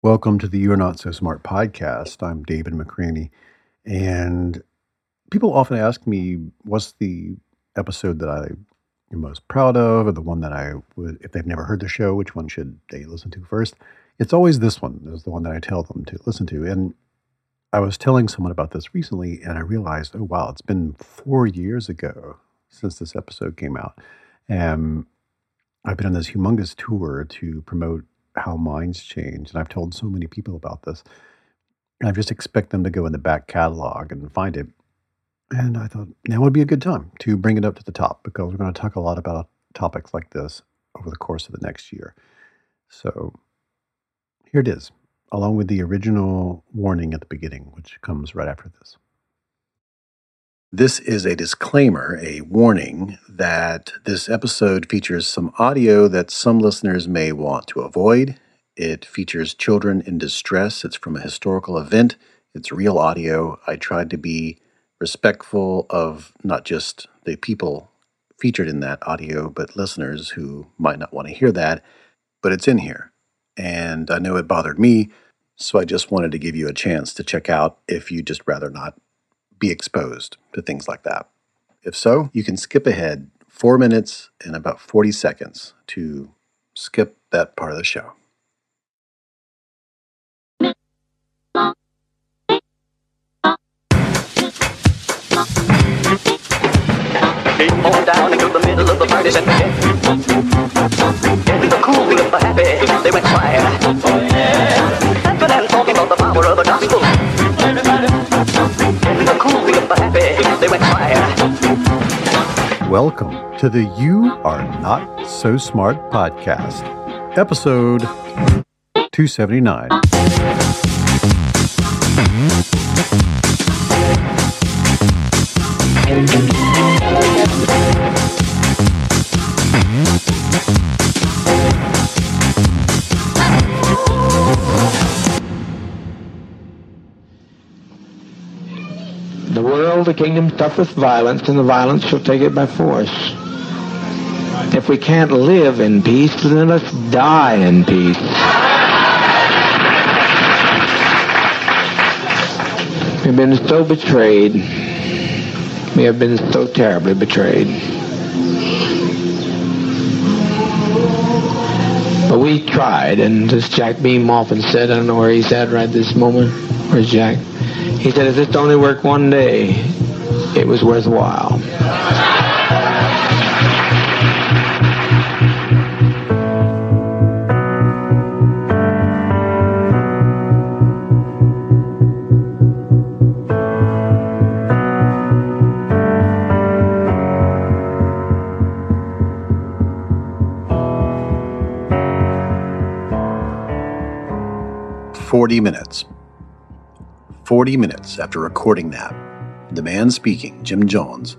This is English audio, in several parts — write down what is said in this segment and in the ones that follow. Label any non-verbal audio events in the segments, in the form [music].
Welcome to the You're Not So Smart podcast. I'm David McRaney. And people often ask me, what's the episode that I am most proud of, or the one that I would, if they've never heard the show, which one should they listen to first? It's always this one is the one that I tell them to listen to. And I was telling someone about this recently, and I realized, oh wow, it's been four years ago since this episode came out, and I've been on this humongous tour to promote how minds change, and I've told so many people about this. And I just expect them to go in the back catalog and find it. And I thought now would be a good time to bring it up to the top because we're going to talk a lot about topics like this over the course of the next year. So here it is, along with the original warning at the beginning, which comes right after this. This is a disclaimer, a warning that this episode features some audio that some listeners may want to avoid. It features children in distress. It's from a historical event. It's real audio. I tried to be respectful of not just the people featured in that audio, but listeners who might not want to hear that. But it's in here and I know it bothered me. So I just wanted to give you a chance to check out if you just rather not be exposed to things like that. If so, you can skip ahead four minutes and about 40 seconds to skip that part of the show. Talking about the power of the gospel. Welcome to the You Are Not So Smart podcast, episode 279. The world, the kingdom suffereth violence, and the violence shall take it by force. If we can't live in peace, then let's die in peace. We've been so betrayed. We have been so terribly betrayed. But we tried, and as Jack Beam often said, I don't know where he's at right this moment. Where's Jack? He said, if this only worked one day, it was worthwhile. Forty minutes. Forty minutes after recording that, the man speaking, Jim Jones,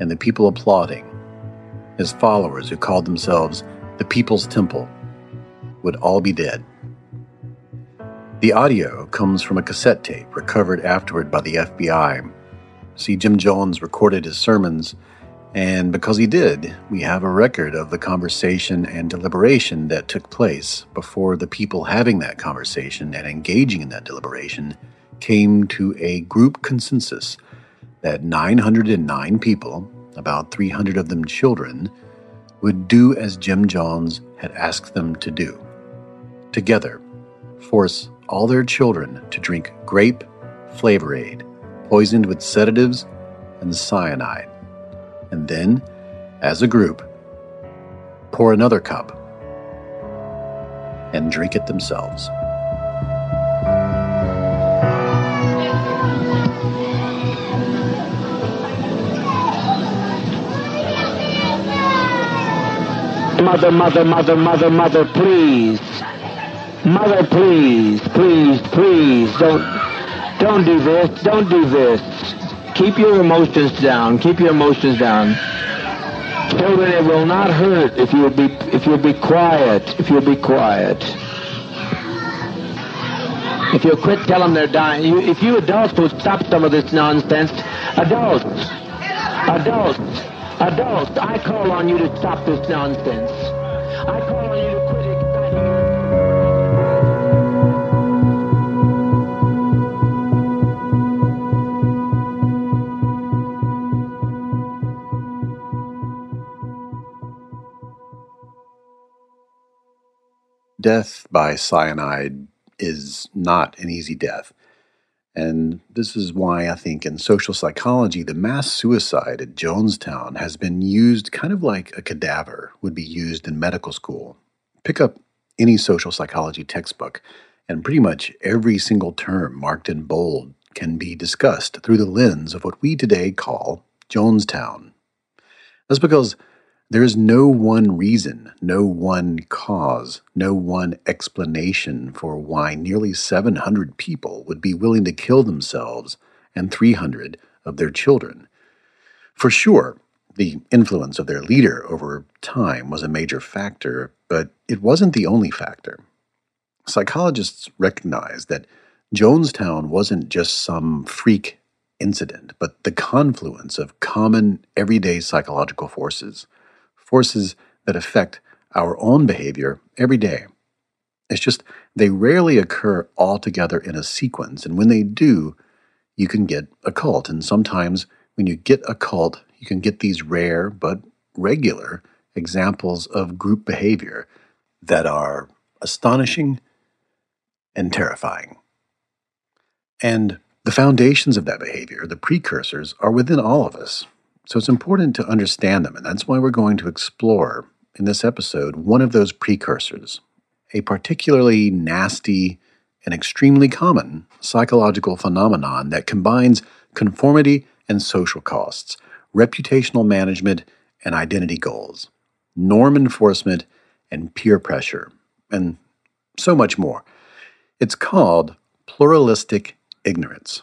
and the people applauding, his followers who called themselves the People's Temple, would all be dead. The audio comes from a cassette tape recovered afterward by the FBI. See, Jim Jones recorded his sermons, and because he did, we have a record of the conversation and deliberation that took place before the people having that conversation and engaging in that deliberation came to a group consensus that 909 people, about 300 of them children, would do as Jim Jones had asked them to do. Together, force all their children to drink grape flavor aid, poisoned with sedatives and cyanide. And then, as a group, pour another cup and drink it themselves. Mother, mother, mother, mother, mother, please. Mother, please, please, please, don't, don't do this, don't do this. Keep your emotions down, keep your emotions down. Children, it will not hurt if you'll be, if you'll be quiet, if you'll be quiet. If you'll quit telling them they're dying, you, if you adults will stop some of this nonsense, adults, adults, adults, I call on you to stop this nonsense. I call on you to quit exciting your... Death by cyanide is not an easy death. And this is why I think in social psychology, the mass suicide at Jonestown has been used kind of like a cadaver would be used in medical school. Pick up any social psychology textbook, and pretty much every single term marked in bold can be discussed through the lens of what we today call Jonestown. That's because there is no one reason, no one cause, no one explanation for why nearly 700 people would be willing to kill themselves and 300 of their children. For sure, the influence of their leader over time was a major factor, but it wasn't the only factor. Psychologists recognized that Jonestown wasn't just some freak incident, but the confluence of common everyday psychological forces forces that affect our own behavior every day. It's just they rarely occur all together in a sequence, and when they do, you can get a cult. And sometimes when you get a cult, you can get these rare but regular examples of group behavior that are astonishing and terrifying. And the foundations of that behavior, the precursors, are within all of us. So it's important to understand them, and that's why we're going to explore in this episode one of those precursors, a particularly nasty and extremely common psychological phenomenon that combines conformity and social costs, reputational management and identity goals, norm enforcement and peer pressure, and so much more. It's called pluralistic ignorance.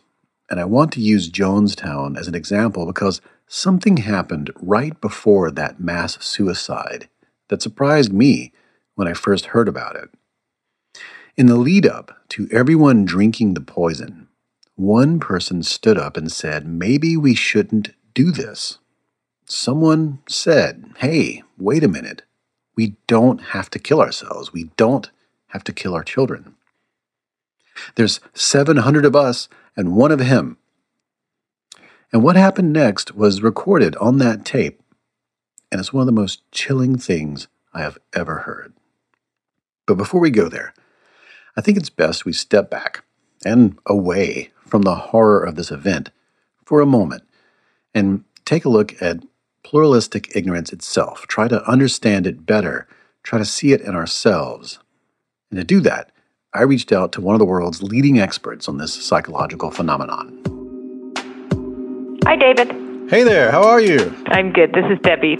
And I want to use Jonestown as an example because something happened right before that mass suicide that surprised me when I first heard about it. In the lead up to everyone drinking the poison, one person stood up and said, Maybe we shouldn't do this. Someone said, Hey, wait a minute. We don't have to kill ourselves. We don't have to kill our children. There's 700 of us and one of him. And what happened next was recorded on that tape, and it's one of the most chilling things I have ever heard. But before we go there, I think it's best we step back and away from the horror of this event for a moment and take a look at pluralistic ignorance itself, try to understand it better, try to see it in ourselves. And to do that, I reached out to one of the world's leading experts on this psychological phenomenon. Hi, David. Hey there, how are you? I'm good. This is Debbie.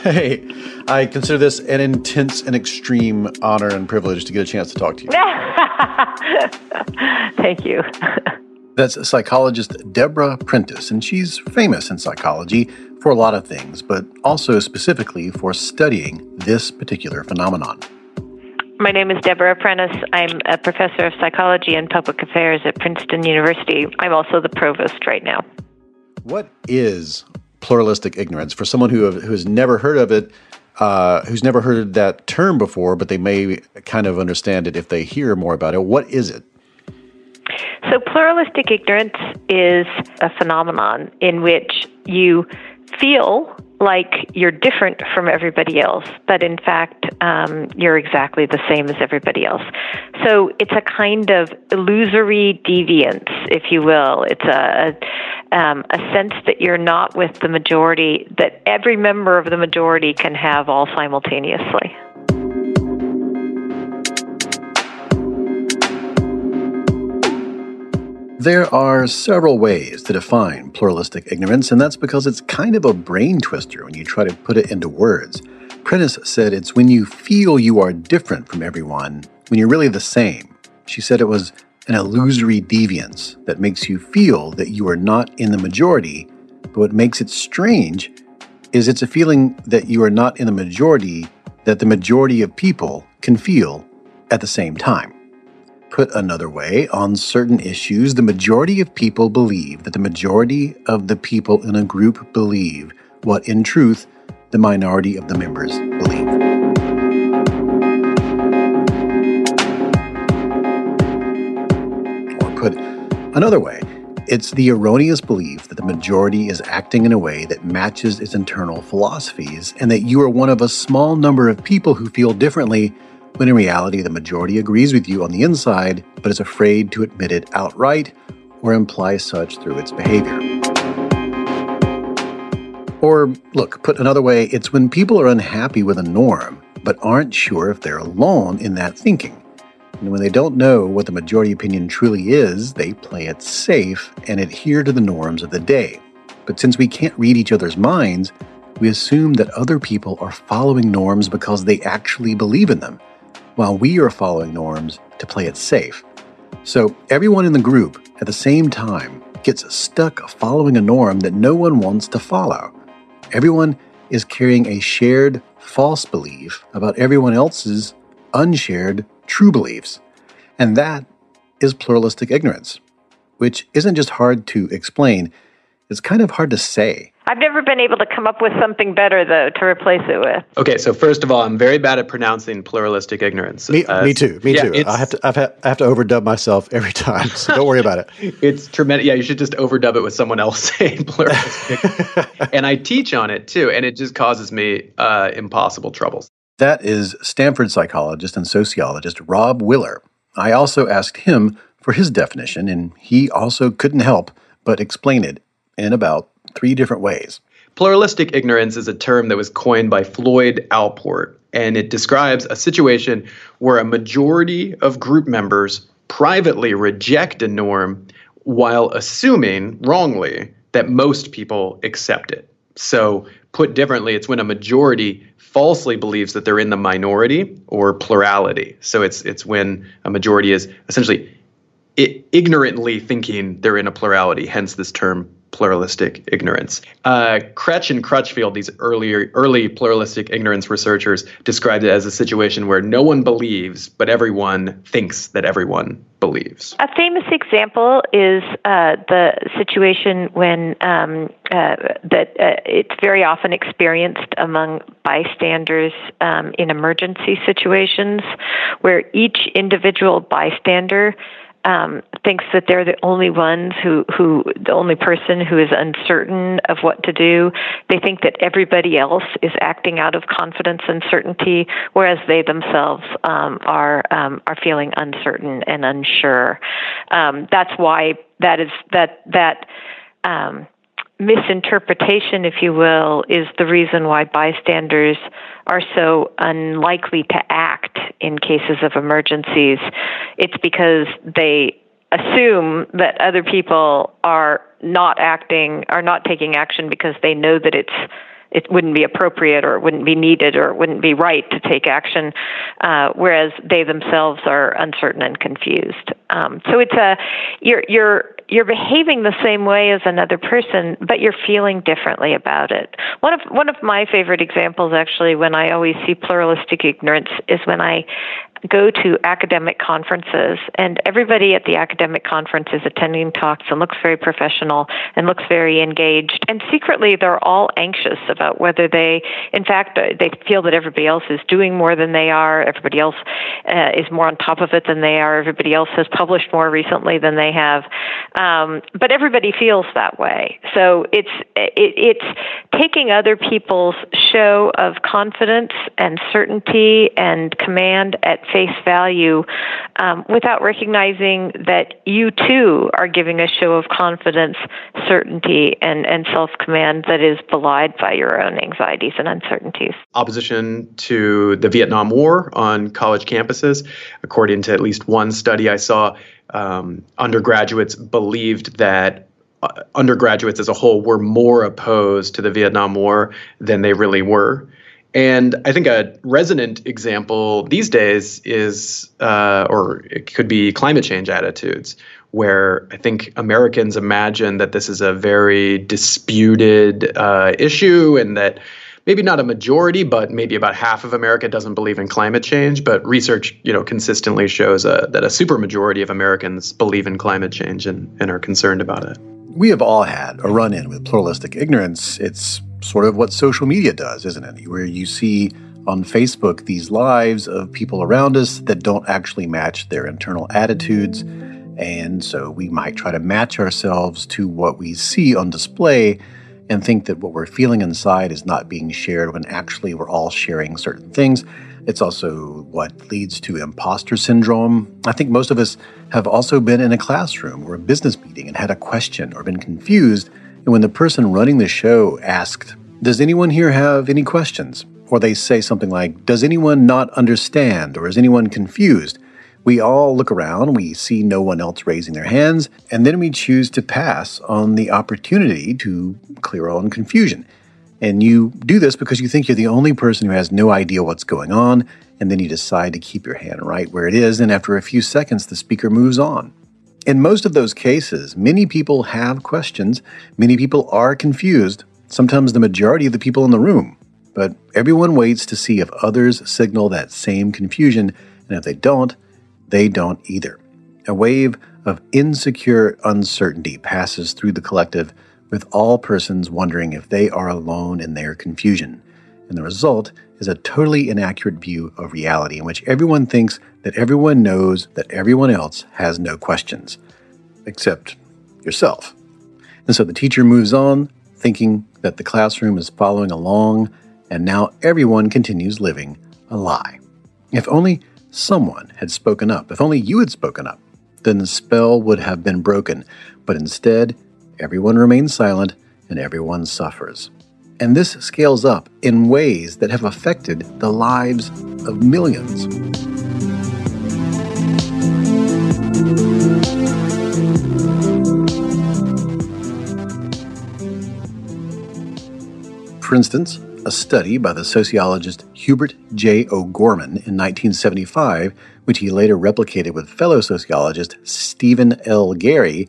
Hey, I consider this an intense and extreme honor and privilege to get a chance to talk to you. [laughs] Thank you. [laughs] That's psychologist Deborah Prentice, and she's famous in psychology for a lot of things, but also specifically for studying this particular phenomenon. My name is Deborah Prentice. I'm a professor of psychology and public affairs at Princeton University. I'm also the provost right now. What is pluralistic ignorance for someone who, have, who has never heard of it, uh, who's never heard that term before, but they may kind of understand it if they hear more about it? What is it? So, pluralistic ignorance is a phenomenon in which you feel like you're different from everybody else, but in fact, um, you're exactly the same as everybody else. So it's a kind of illusory deviance, if you will. It's a, a, um, a sense that you're not with the majority, that every member of the majority can have all simultaneously. There are several ways to define pluralistic ignorance, and that's because it's kind of a brain twister when you try to put it into words. Prentice said it's when you feel you are different from everyone when you're really the same. She said it was an illusory deviance that makes you feel that you are not in the majority, but what makes it strange is it's a feeling that you are not in the majority that the majority of people can feel at the same time. Put another way, on certain issues, the majority of people believe that the majority of the people in a group believe what, in truth, the minority of the members believe. Or put another way, it's the erroneous belief that the majority is acting in a way that matches its internal philosophies and that you are one of a small number of people who feel differently when in reality the majority agrees with you on the inside but is afraid to admit it outright or imply such through its behavior. Or, look, put another way, it's when people are unhappy with a norm but aren't sure if they're alone in that thinking. And when they don't know what the majority opinion truly is, they play it safe and adhere to the norms of the day. But since we can't read each other's minds, we assume that other people are following norms because they actually believe in them while we are following norms to play it safe. So everyone in the group at the same time gets stuck following a norm that no one wants to follow. Everyone is carrying a shared false belief about everyone else's unshared true beliefs. And that is pluralistic ignorance, which isn't just hard to explain, it's kind of hard to say. I've never been able to come up with something better, though, to replace it with. Okay, so first of all, I'm very bad at pronouncing pluralistic ignorance. Me, uh, me too. Me yeah, too. I have to. I've ha- I have to overdub myself every time. So don't worry about it. [laughs] It's tremendous. Yeah, you should just overdub it with someone else [laughs] saying pluralistic. [laughs] and I teach on it too, and it just causes me uh, impossible troubles. That is Stanford psychologist and sociologist Robb Willer. I also asked him for his definition, and he also couldn't help but explain it in about three different ways. Pluralistic ignorance is a term that was coined by Floyd Allport, and it describes a situation where a majority of group members privately reject a norm while assuming wrongly that most people accept it. So, put differently, it's when a majority falsely believes that they're in the minority or plurality. So, it's it's when a majority is essentially ignorantly thinking they're in a plurality, hence this term pluralistic ignorance. Uh, Krech and Crutchfield, these earlier early pluralistic ignorance researchers, described it as a situation where no one believes, but everyone thinks that everyone believes. A famous example is uh, the situation when um, uh, that uh, it's very often experienced among bystanders um, in emergency situations, where each individual bystander um, thinks that they're the only ones who, who, the only person who is uncertain of what to do. They think that everybody else is acting out of confidence and certainty, whereas they themselves um, are um, are feeling uncertain and unsure. Um, that's why that is that that. Misinterpretation, if you will, is the reason why bystanders are so unlikely to act in cases of emergencies. It's because they assume that other people are not acting, are not taking action because they know that it's it wouldn't be appropriate or it wouldn't be needed or it wouldn't be right to take action, uh, whereas they themselves are uncertain and confused. Um, so it's a you're you're you're behaving the same way as another person, but you're feeling differently about it. One of one of my favorite examples, actually, when I always see pluralistic ignorance, is when I go to academic conferences, and everybody at the academic conference is attending talks and looks very professional and looks very engaged. And secretly, they're all anxious about whether they, in fact, uh, they feel that everybody else is doing more than they are, everybody else uh, is more on top of it than they are, everybody else has published more recently than they have. Um, but everybody feels that way. So it's it, it's taking other people's show of confidence and certainty and command at face value um, without recognizing that you too are giving a show of confidence, certainty, and, and self command that is belied by your own anxieties and uncertainties. Opposition to the Vietnam War on college campuses, according to at least one study I saw, um, undergraduates believed that uh, undergraduates as a whole were more opposed to the Vietnam War than they really were And I think a resonant example these days is, uh, or it could be climate change attitudes, where I think Americans imagine that this is a very disputed uh, issue and that maybe not a majority, but maybe about half of America doesn't believe in climate change. But research, you know, consistently shows uh, that a supermajority of Americans believe in climate change and, and are concerned about it. We have all had a run in with pluralistic ignorance. It's sort of what social media does, isn't it? Where you see on Facebook these lives of people around us that don't actually match their internal attitudes. And so we might try to match ourselves to what we see on display and think that what we're feeling inside is not being shared when actually we're all sharing certain things. It's also what leads to imposter syndrome. I think most of us have also been in a classroom or a business meeting and had a question or been confused. And when the person running the show asked, Does anyone here have any questions? Or they say something like, Does anyone not understand? Or is anyone confused? We all look around, we see no one else raising their hands, and then we choose to pass on the opportunity to clear own confusion. And you do this because you think you're the only person who has no idea what's going on, and then you decide to keep your hand right where it is, and after a few seconds, the speaker moves on. In most of those cases, many people have questions, many people are confused, sometimes the majority of the people in the room. But everyone waits to see if others signal that same confusion, and if they don't, they don't either. A wave of insecure uncertainty passes through the collective, with all persons wondering if they are alone in their confusion. And the result is a totally inaccurate view of reality in which everyone thinks that everyone knows that everyone else has no questions, except yourself. And so the teacher moves on, thinking that the classroom is following along, and now everyone continues living a lie. If only someone had spoken up. If only you had spoken up, then the spell would have been broken. But instead, everyone remains silent and everyone suffers. And this scales up in ways that have affected the lives of millions. For instance, a study by the sociologist Hubert J. O'Gorman in 1975, which he later replicated with fellow sociologist Stephen L. Garry,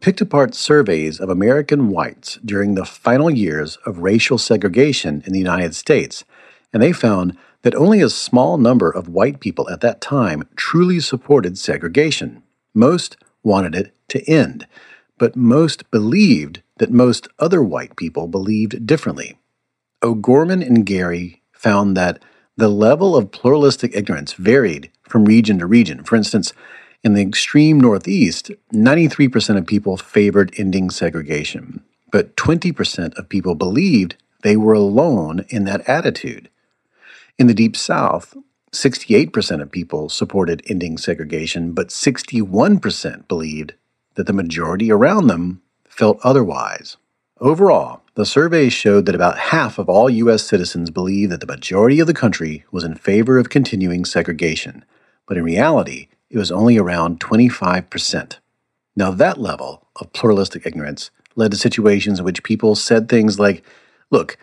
picked apart surveys of American whites during the final years of racial segregation in the United States, and they found that only a small number of white people at that time truly supported segregation. Most wanted it to end, but most believed that most other white people believed differently. O'Gorman and Garry found that the level of pluralistic ignorance varied from region to region. For instance, in the extreme Northeast, 93% of people favored ending segregation, but 20% of people believed they were alone in that attitude. In the Deep South, 68% of people supported ending segregation, but 61% believed that the majority around them felt otherwise. Overall, the survey showed that about half of all U.S. citizens believe that the majority of the country was in favor of continuing segregation, but in reality, it was only around 25%. Now, that level of pluralistic ignorance led to situations in which people said things like, Look,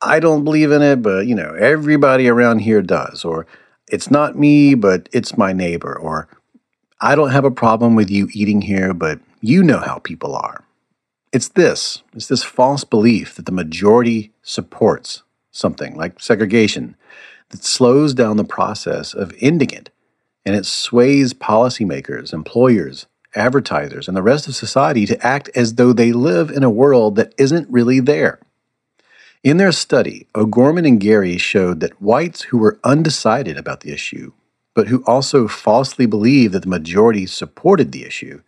I don't believe in it, but you know, everybody around here does, or it's not me, but it's my neighbor, or I don't have a problem with you eating here, but you know how people are. It's this it's this false belief that the majority supports something like segregation that slows down the process of ending it and it sways policymakers, employers, advertisers, and the rest of society to act as though they live in a world that isn't really there. In their study, O'Gorman and Garry showed that whites who were undecided about the issue, but who also falsely believed that the majority supported the issue,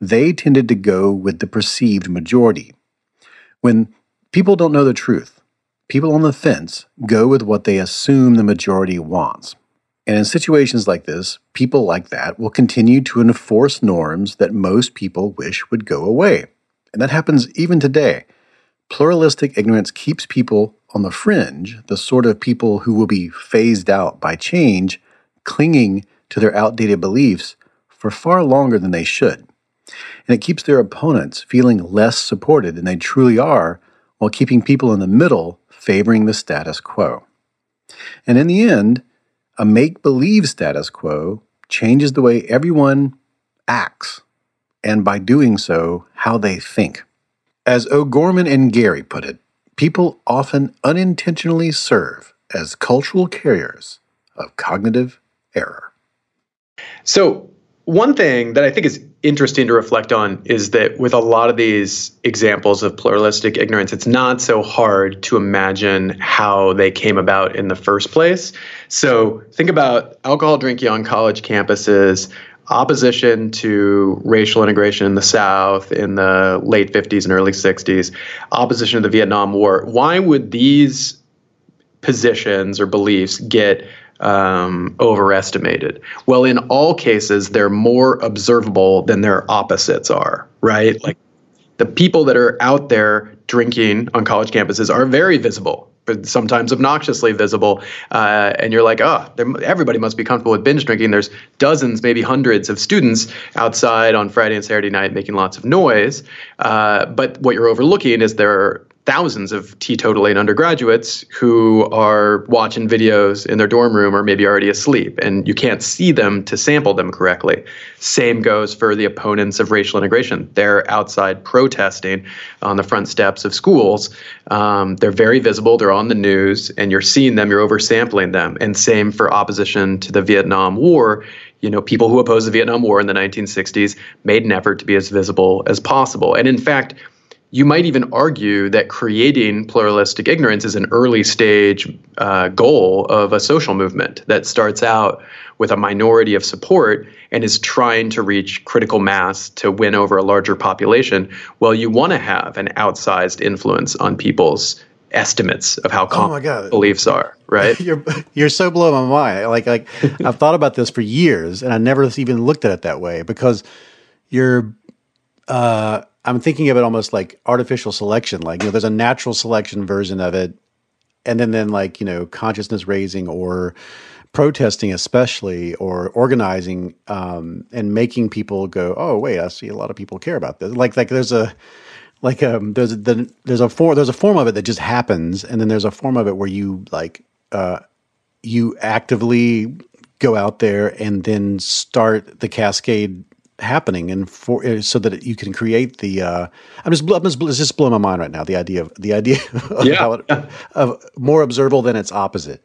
they tended to go with the perceived majority. When people don't know the truth, people on the fence go with what they assume the majority wants. And in situations like this, people like that will continue to enforce norms that most people wish would go away. And that happens even today. Pluralistic ignorance keeps people on the fringe, the sort of people who will be phased out by change, clinging to their outdated beliefs for far longer than they should and it keeps their opponents feeling less supported than they truly are while keeping people in the middle favoring the status quo. And in the end, a make believe status quo changes the way everyone acts, and by doing so, how they think. As O'Gorman and Garry put it, people often unintentionally serve as cultural carriers of cognitive error. So, one thing that I think is interesting to reflect on is that with a lot of these examples of pluralistic ignorance, it's not so hard to imagine how they came about in the first place. So, think about alcohol drinking on college campuses, opposition to racial integration in the South in the late 50s and early 60s, opposition to the Vietnam War. Why would these positions or beliefs get um, overestimated. Well, in all cases, they're more observable than their opposites are, right? Like the people that are out there drinking on college campuses are very visible. But sometimes obnoxiously visible, uh, and you're like, oh, everybody must be comfortable with binge drinking. There's dozens, maybe hundreds of students outside on Friday and Saturday night making lots of noise. Uh, but what you're overlooking is there thousands of teetotaling undergraduates who are watching videos in their dorm room or maybe already asleep, and you can't see them to sample them correctly. Same goes for the opponents of racial integration. They're outside protesting on the front steps of schools. Um, they're very visible, they're on the news, and you're seeing them, you're oversampling them. And same for opposition to the Vietnam War you know, people who opposed the Vietnam War in the 1960s made an effort to be as visible as possible. And in fact, you might even argue that creating pluralistic ignorance is an early stage uh, goal of a social movement that starts out with a minority of support and is trying to reach critical mass to win over a larger population. Well, you want to have an outsized influence on people's estimates of how common oh beliefs are, right? [laughs] you're you're so blowing my mind. Like like [laughs] I've thought about this for years and I never even looked at it that way because you're uh I'm thinking of it almost like artificial selection. Like, you know, there's a natural selection version of it. And then, then like, you know, consciousness raising or protesting, especially, or organizing um, and making people go, oh, wait, I see a lot of people care about this. Like, like there's a, like um, there's a, the, there's a form there's a form of it that just happens, and then there's a form of it where you like uh, you actively go out there and then start the cascade happening and for uh, so that you can create the uh i'm just i'm just it's just blowing my mind right now the idea of the idea [laughs] of, yeah. it, of more observable than its opposite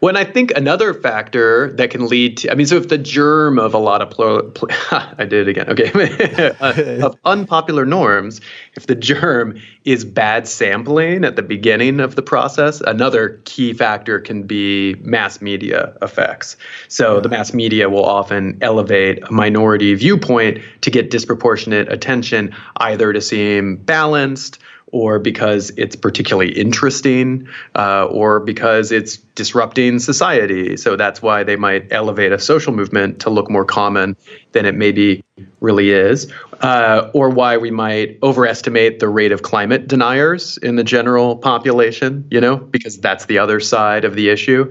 when I think another factor that can lead to, I mean, so if the germ of a lot of plural, pl- [laughs] I did it again, okay, [laughs] uh, of unpopular norms, if the germ is bad sampling at the beginning of the process, another key factor can be mass media effects. So the mass media will often elevate a minority viewpoint to get disproportionate attention, either to seem balanced or because it's particularly interesting, uh, or because it's disrupting society. So that's why they might elevate a social movement to look more common than it maybe really is, uh, or why we might overestimate the rate of climate deniers in the general population, you know, because that's the other side of the issue.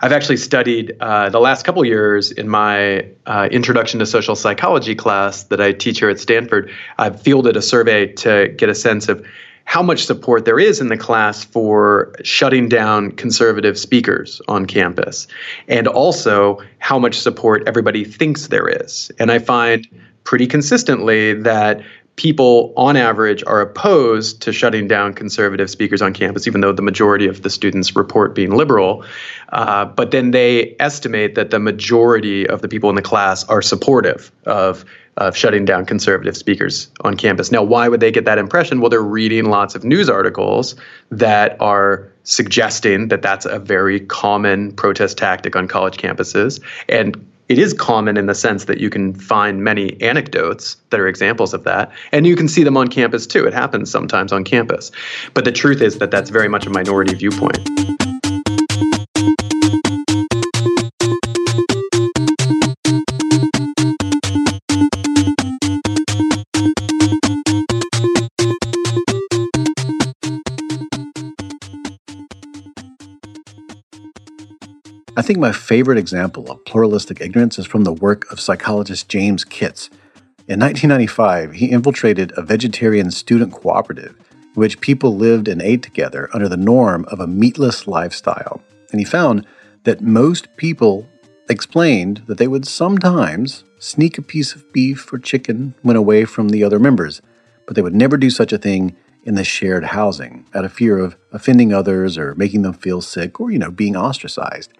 I've actually studied uh, the last couple years in my uh, Introduction to Social Psychology class that I teach here at Stanford. I've fielded a survey to get a sense of how much support there is in the class for shutting down conservative speakers on campus, and also how much support everybody thinks there is. And I find pretty consistently that people on average are opposed to shutting down conservative speakers on campus, even though the majority of the students report being liberal. Uh, but then they estimate that the majority of the people in the class are supportive of of shutting down conservative speakers on campus. Now, why would they get that impression? Well, they're reading lots of news articles that are suggesting that that's a very common protest tactic on college campuses. And it is common in the sense that you can find many anecdotes that are examples of that and you can see them on campus too it happens sometimes on campus but the truth is that that's very much a minority viewpoint I think my favorite example of pluralistic ignorance is from the work of psychologist James Kitts. In 1995, he infiltrated a vegetarian student cooperative in which people lived and ate together under the norm of a meatless lifestyle. And he found that most people explained that they would sometimes sneak a piece of beef or chicken when away from the other members, but they would never do such a thing in the shared housing out of fear of offending others or making them feel sick or, you know, being ostracized.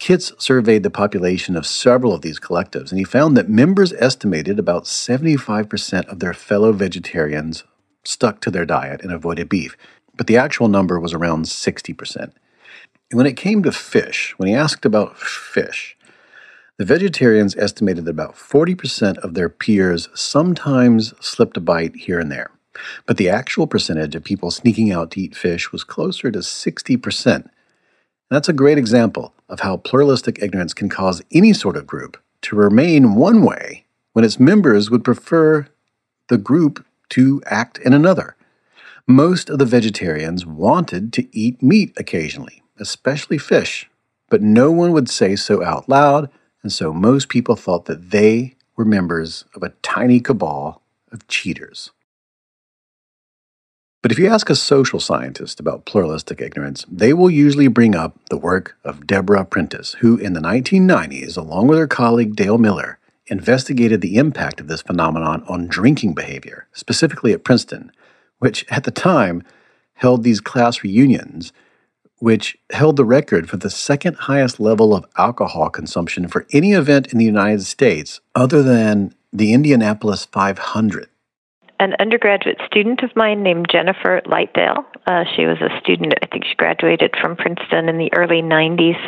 Kitts surveyed the population of several of these collectives, and he found that members estimated about 75% of their fellow vegetarians stuck to their diet and avoided beef, but the actual number was around 60%. And When it came to fish, when he asked about fish, the vegetarians estimated that about 40% of their peers sometimes slipped a bite here and there. But the actual percentage of people sneaking out to eat fish was closer to 60%. That's a great example of how pluralistic ignorance can cause any sort of group to remain one way when its members would prefer the group to act in another. Most of the vegetarians wanted to eat meat occasionally, especially fish, but no one would say so out loud, and so most people thought that they were members of a tiny cabal of cheaters. But if you ask a social scientist about pluralistic ignorance, they will usually bring up the work of Deborah Prentice, who in the 1990s, along with her colleague Dale Miller, investigated the impact of this phenomenon on drinking behavior, specifically at Princeton, which at the time held these class reunions which held the record for the second highest level of alcohol consumption for any event in the United States other than the Indianapolis 500. An undergraduate student of mine named Jennifer Lightdale. Uh, she was a student, I think she graduated from Princeton in the early 90s.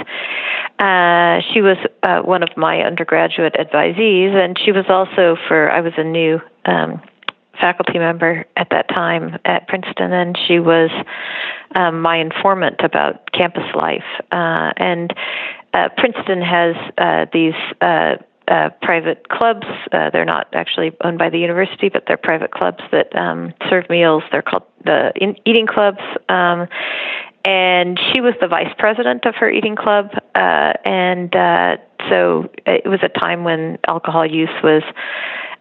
Uh, she was uh, one of my undergraduate advisees, and she was also for, I was a new um, faculty member at that time at Princeton, and she was um, my informant about campus life. Uh, and uh, Princeton has uh, these. Uh, private clubs. Uh, they're not actually owned by the university, but they're private clubs that um, serve meals. They're called the in- eating clubs. Um, and she was the vice president of her eating club. Uh, and uh, so it was a time when alcohol use was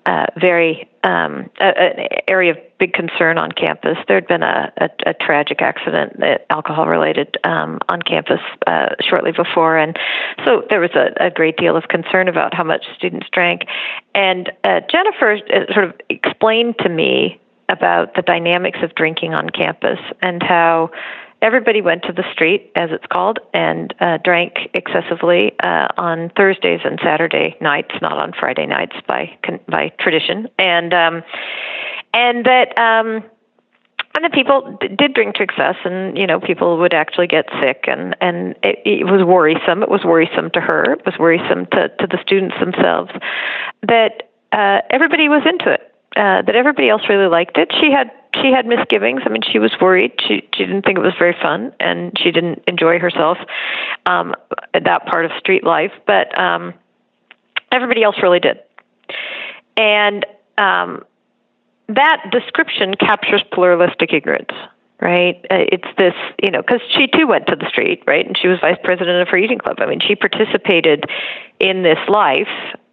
uh, very um, an area of big concern on campus. There had been a, a, a tragic accident, uh, alcohol related, um, on campus uh, shortly before, and so there was a, a great deal of concern about how much students drank. And uh, Jennifer uh, sort of explained to me about the dynamics of drinking on campus and how everybody went to the street, as it's called, and uh, drank excessively uh, on Thursdays and Saturday nights, not on Friday nights by by tradition, and um, and that. Um, and the people did drink to excess, and you know people would actually get sick, and and it, it was worrisome. It was worrisome to her. It was worrisome to to the students themselves. That uh, everybody was into it. Uh, that everybody else really liked it. She had she had misgivings. I mean, she was worried. She she didn't think it was very fun, and she didn't enjoy herself um, that part of street life. But um, everybody else really did, and um, that description captures pluralistic ignorance. Right? Uh, it's this, you know, because she too went to the street, right? And she was vice president of her eating club. I mean, she participated in this life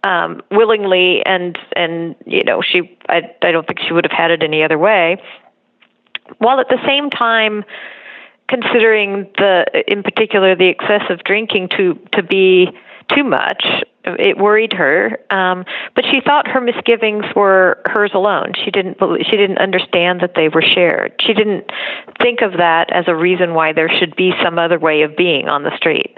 um, willingly, and and you know she I I don't think she would have had it any other way. While at the same time considering the in particular the excessive drinking to to be too much it worried her um but she thought her misgivings were hers alone. She didn't believe, she didn't understand that they were shared. She didn't think of that as a reason why there should be some other way of being on the street.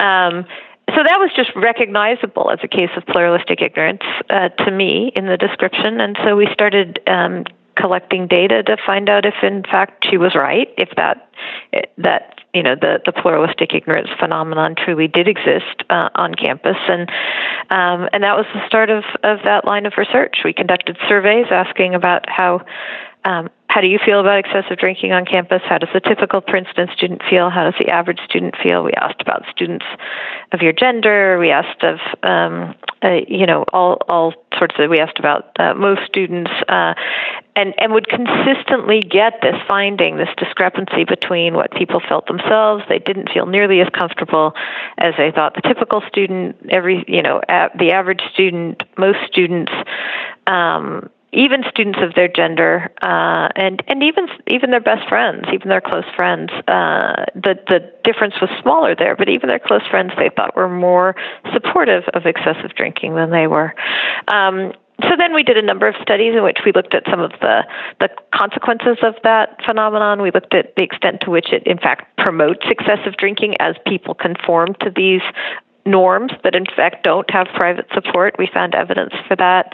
Um so that was just recognizable as a case of pluralistic ignorance uh, to me in the description, and so we started um, collecting data to find out if, in fact, she was right, if that that you know the the pluralistic ignorance phenomenon truly did exist uh, on campus, and um, and that was the start of of that line of research. We conducted surveys asking about how um, how do you feel about excessive drinking on campus? How does the typical Princeton student feel? How does the average student feel? We asked about students of your gender. We asked of, um, uh, you know, all all sorts of. We asked about uh, most students, uh, and and would consistently get this finding, this discrepancy between what people felt themselves. They didn't feel nearly as comfortable as they thought the typical student. Every, you know, the average student, most students. Um, even students of their gender, uh, and and even even their best friends, even their close friends. Uh, the the difference was smaller there, but even their close friends they thought were more supportive of excessive drinking than they were. Um, so then we did a number of studies in which we looked at some of the, the consequences of that phenomenon. We looked at the extent to which it, in fact, promotes excessive drinking as people conform to these norms that in fact don't have private support. We found evidence for that,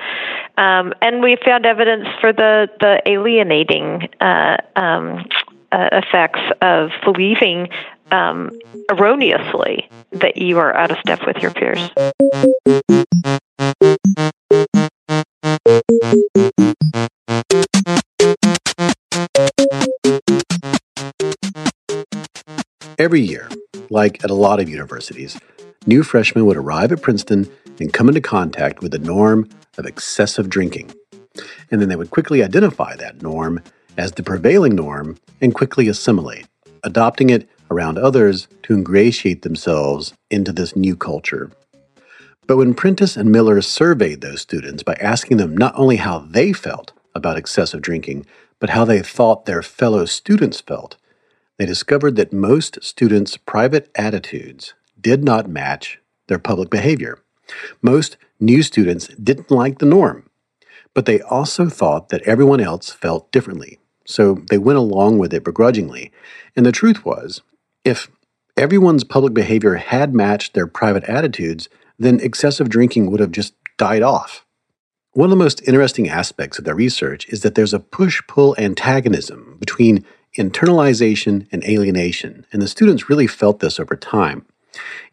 um, and we found evidence for the the alienating uh, um, uh, effects of believing um, erroneously that you are out of step with your peers. Every year, like at a lot of universities, new freshmen would arrive at Princeton and come into contact with the norm of excessive drinking. And then they would quickly identify that norm as the prevailing norm and quickly assimilate, adopting it around others to ingratiate themselves into this new culture. But when Prentice and Miller surveyed those students by asking them not only how they felt about excessive drinking, but how they thought their fellow students felt, they discovered that most students' private attitudes did not match their public behavior. Most new students didn't like the norm, but they also thought that everyone else felt differently. So they went along with it begrudgingly. And the truth was, if everyone's public behavior had matched their private attitudes, then excessive drinking would have just died off. One of the most interesting aspects of their research is that there's a push pull antagonism between internalization and alienation, and the students really felt this over time.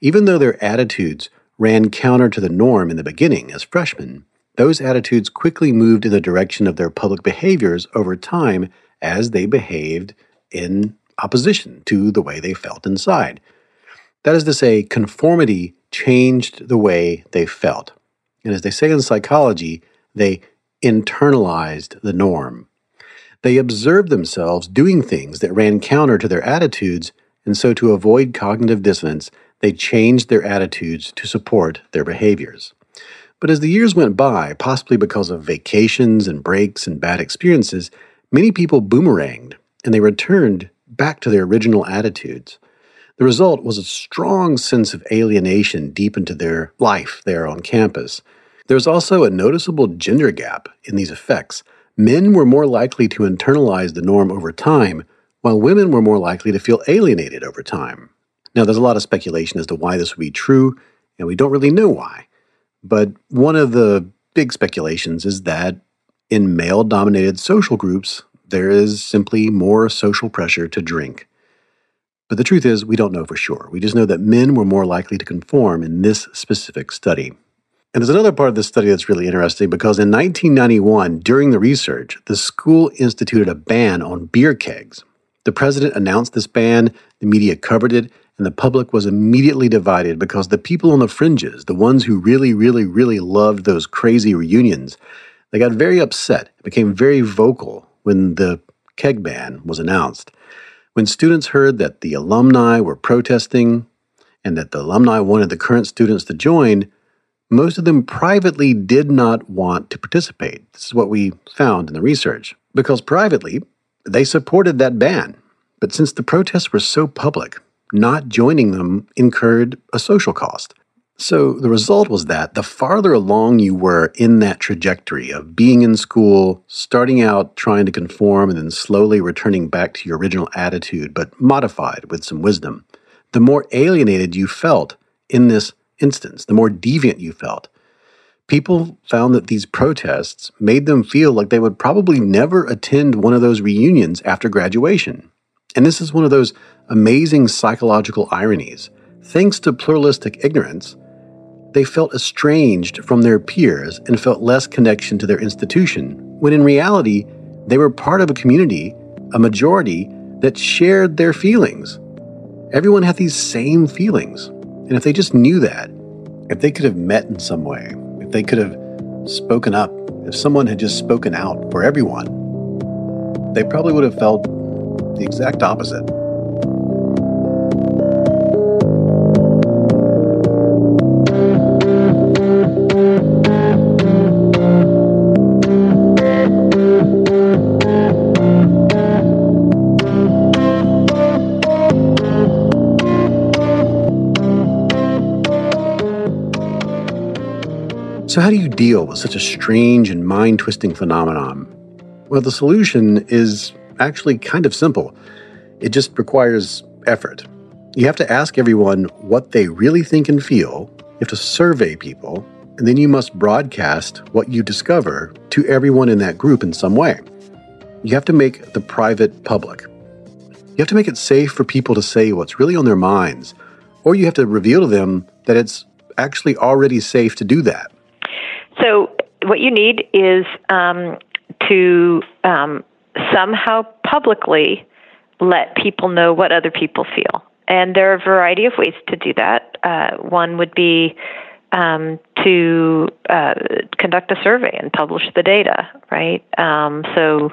Even though their attitudes ran counter to the norm in the beginning as freshmen, those attitudes quickly moved in the direction of their public behaviors over time as they behaved in opposition to the way they felt inside. That is to say, conformity changed the way they felt. And as they say in psychology, they internalized the norm. They observed themselves doing things that ran counter to their attitudes, and so to avoid cognitive dissonance, they changed their attitudes to support their behaviors. But as the years went by, possibly because of vacations and breaks and bad experiences, many people boomeranged and they returned back to their original attitudes. The result was a strong sense of alienation deep into their life there on campus. There was also a noticeable gender gap in these effects. Men were more likely to internalize the norm over time, while women were more likely to feel alienated over time. Now, there's a lot of speculation as to why this would be true, and we don't really know why. But one of the big speculations is that in male dominated social groups, there is simply more social pressure to drink. But the truth is, we don't know for sure. We just know that men were more likely to conform in this specific study. And there's another part of this study that's really interesting because in 1991, during the research, the school instituted a ban on beer kegs. The president announced this ban, the media covered it, and the public was immediately divided because the people on the fringes, the ones who really, really, really loved those crazy reunions, they got very upset, became very vocal when the keg ban was announced. When students heard that the alumni were protesting and that the alumni wanted the current students to join, most of them privately did not want to participate. This is what we found in the research. Because privately, they supported that ban. But since the protests were so public, not joining them incurred a social cost. So the result was that the farther along you were in that trajectory of being in school, starting out trying to conform, and then slowly returning back to your original attitude, but modified with some wisdom, the more alienated you felt in this instance, the more deviant you felt. People found that these protests made them feel like they would probably never attend one of those reunions after graduation. And this is one of those amazing psychological ironies. Thanks to pluralistic ignorance, they felt estranged from their peers and felt less connection to their institution, when in reality, they were part of a community, a majority, that shared their feelings. Everyone had these same feelings. And if they just knew that, if they could have met in some way, if they could have spoken up, if someone had just spoken out for everyone, they probably would have felt the exact opposite. So, how do you deal with such a strange and mind twisting phenomenon? Well, the solution is actually kind of simple. It just requires effort. You have to ask everyone what they really think and feel, you have to survey people, and then you must broadcast what you discover to everyone in that group in some way. You have to make the private public. You have to make it safe for people to say what's really on their minds, or you have to reveal to them that it's actually already safe to do that. So, what you need is um, to um, somehow publicly let people know what other people feel. And there are a variety of ways to do that. Uh, one would be um, to uh, conduct a survey and publish the data, right? Um, so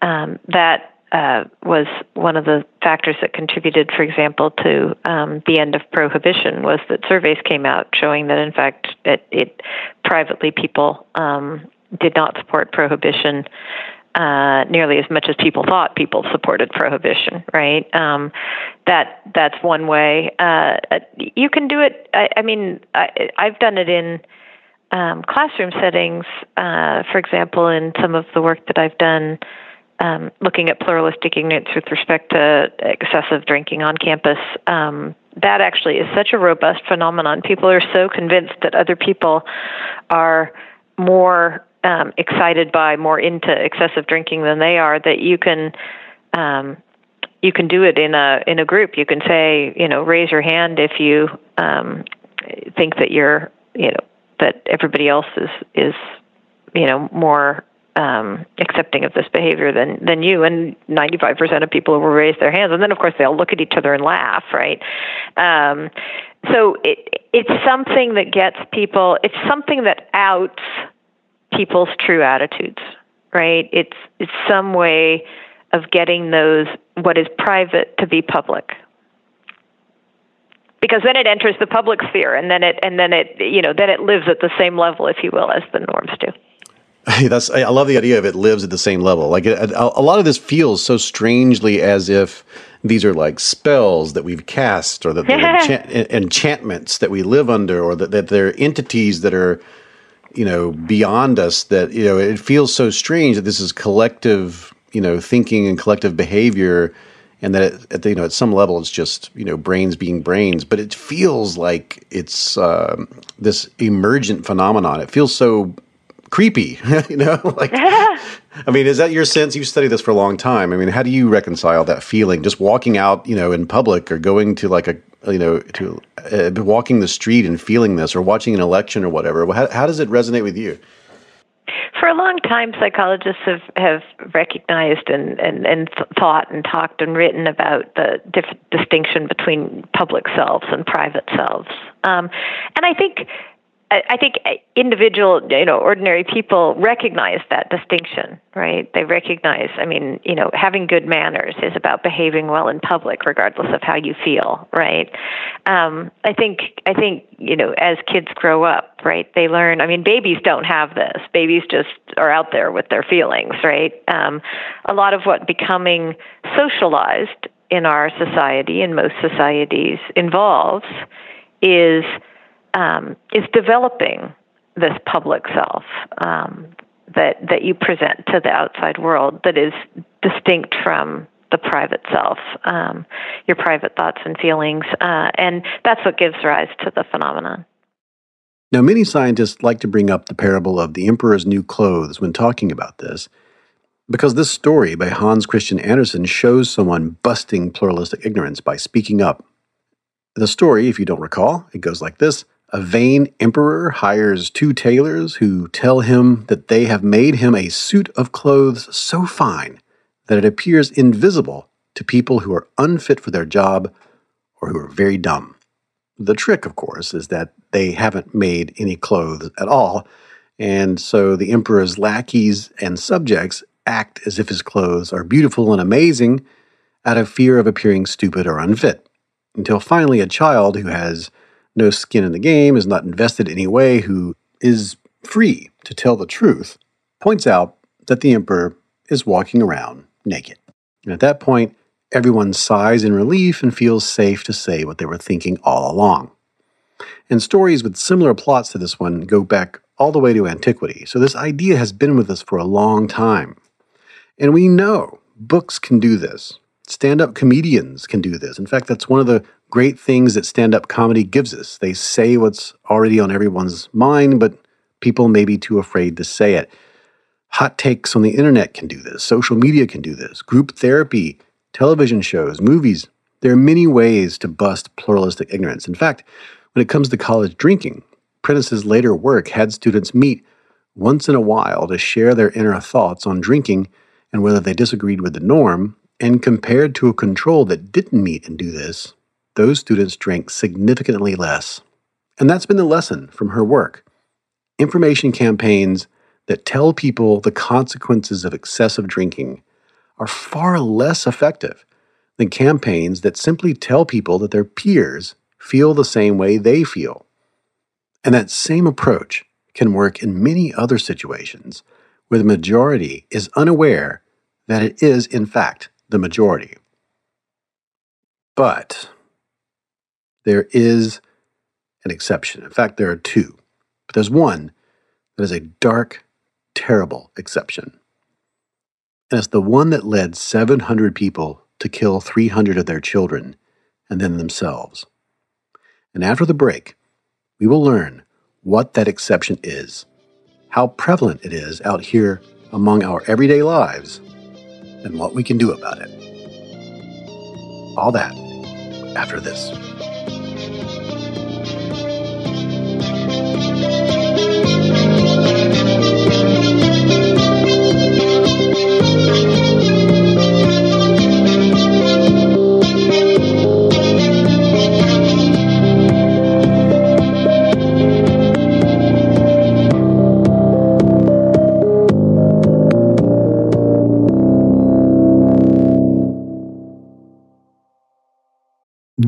um, that uh, was one of the factors that contributed, for example, to um, the end of prohibition was that surveys came out showing that, in fact, it, it privately people um, did not support prohibition uh, nearly as much as people thought people supported prohibition. Right? Um, that that's one way. Uh, you can do it. I, I mean, I, I've done it in. Um, classroom settings, uh, for example, in some of the work that I've done um, looking at pluralistic ignorance with respect to excessive drinking on campus, um, that actually is such a robust phenomenon. People are so convinced that other people are more um, excited by, more into excessive drinking than they are that you can. Um, you can do it in a in a group. You can say, you know, raise your hand if you um, think that you're, you know, that everybody else is is, you know, more um, accepting of this behavior than than you. And 95% of people will raise their hands, and then of course they'll look at each other and laugh, right? Um, so it it's something that gets people. It's something that outs people's true attitudes, right? It's it's some way of getting those what is private to be public because then it enters the public sphere and then it and then it you know then it lives at the same level if you will as the norms do [laughs] That's I love the idea of it lives at the same level. Like a, a lot of this feels so strangely as if these are like spells that we've cast, or that [laughs] enchant- enchantments that we live under, or that, that they're entities that are, you know, beyond us. That you know, it feels so strange that this is collective, you know, thinking and collective behavior, and that it, at the, you know at some level it's just you know brains being brains, but it feels like it's um, this emergent phenomenon. It feels so creepy, [laughs] you know? [laughs] like, [laughs] I mean, is that your sense? You've studied this for a long time. I mean, how do you reconcile that feeling? Just walking out, you know, in public or going to like a, you know, to uh, walking the street and feeling this or watching an election or whatever. How, how does it resonate with you? For a long time, psychologists have, have recognized and, and, and thought and talked and written about the distinction between public selves and private selves. Um, and I think I think individual, you know, ordinary people recognize that distinction, right? They recognize, I mean, you know, having good manners is about behaving well in public, regardless of how you feel, right? Um, I think, I think, you know, as kids grow up, right, they learn. I mean, babies don't have this. Babies just are out there with their feelings, right? Um, a lot of what becoming socialized in our society, in most societies, involves is um, is developing this public self um, that that you present to the outside world that is distinct from the private self, um, your private thoughts and feelings, uh, and that's what gives rise to the phenomenon. Now, many scientists like to bring up the parable of the emperor's new clothes when talking about this, because this story by Hans Christian Andersen shows someone busting pluralistic ignorance by speaking up. The story, if you don't recall, it goes like this a vain emperor hires two tailors who tell him that they have made him a suit of clothes so fine that it appears invisible to people who are unfit for their job or who are very dumb. The trick, of course, is that they haven't made any clothes at all, and so the emperor's lackeys and subjects act as if his clothes are beautiful and amazing out of fear of appearing stupid or unfit, until finally a child who has no skin in the game, is not invested in any way, who is free to tell the truth, points out that the emperor is walking around naked. And at that point, everyone sighs in relief and feels safe to say what they were thinking all along. And stories with similar plots to this one go back all the way to antiquity. So this idea has been with us for a long time. And we know books can do this. Stand up comedians can do this. In fact, that's one of the great things that stand up comedy gives us. They say what's already on everyone's mind, but people may be too afraid to say it. Hot takes on the internet can do this. Social media can do this. Group therapy, television shows, movies. There are many ways to bust pluralistic ignorance. In fact, when it comes to college drinking, Prentice's later work had students meet once in a while to share their inner thoughts on drinking and whether they disagreed with the norm, and compared to a control that didn't meet and do this, those students drank significantly less. And that's been the lesson from her work. Information campaigns that tell people the consequences of excessive drinking are far less effective than campaigns that simply tell people that their peers feel the same way they feel. And that same approach can work in many other situations where the majority is unaware that it is, in fact, the majority. But there is an exception. In fact, there are two. But there's one that is a dark, terrible exception. And it's the one that led 700 people to kill 300 of their children and then themselves. And after the break, we will learn what that exception is, how prevalent it is out here among our everyday lives, and what we can do about it. All that after this.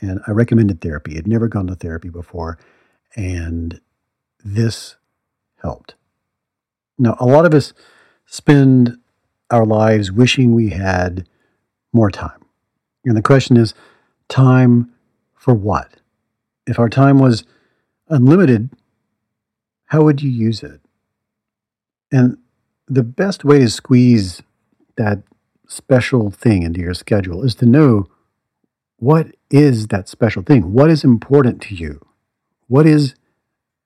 and I recommended therapy. I'd never gone to therapy before, and this helped. Now, a lot of us spend our lives wishing we had more time. And the question is time for what? If our time was unlimited, how would you use it? And the best way to squeeze that special thing into your schedule is to know what is that special thing? What is important to you? What is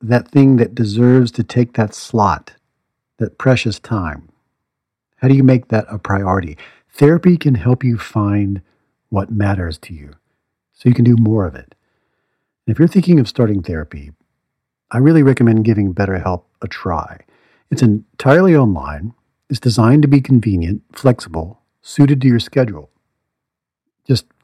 that thing that deserves to take that slot, that precious time? How do you make that a priority? Therapy can help you find what matters to you so you can do more of it. if you're thinking of starting therapy, I really recommend giving BetterHelp a try. It's entirely online, it's designed to be convenient, flexible, suited to your schedule. Just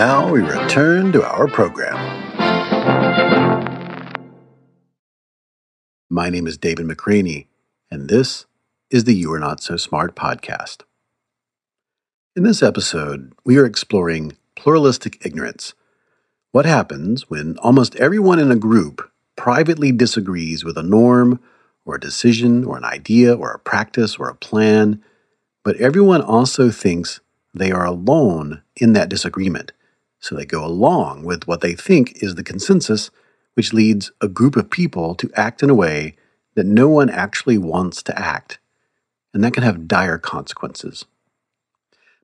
Now we return to our program. My name is David McRaney, and this is the You Are Not So Smart podcast. In this episode, we are exploring pluralistic ignorance. What happens when almost everyone in a group privately disagrees with a norm, or a decision, or an idea, or a practice, or a plan, but everyone also thinks they are alone in that disagreement. So they go along with what they think is the consensus, which leads a group of people to act in a way that no one actually wants to act. And that can have dire consequences.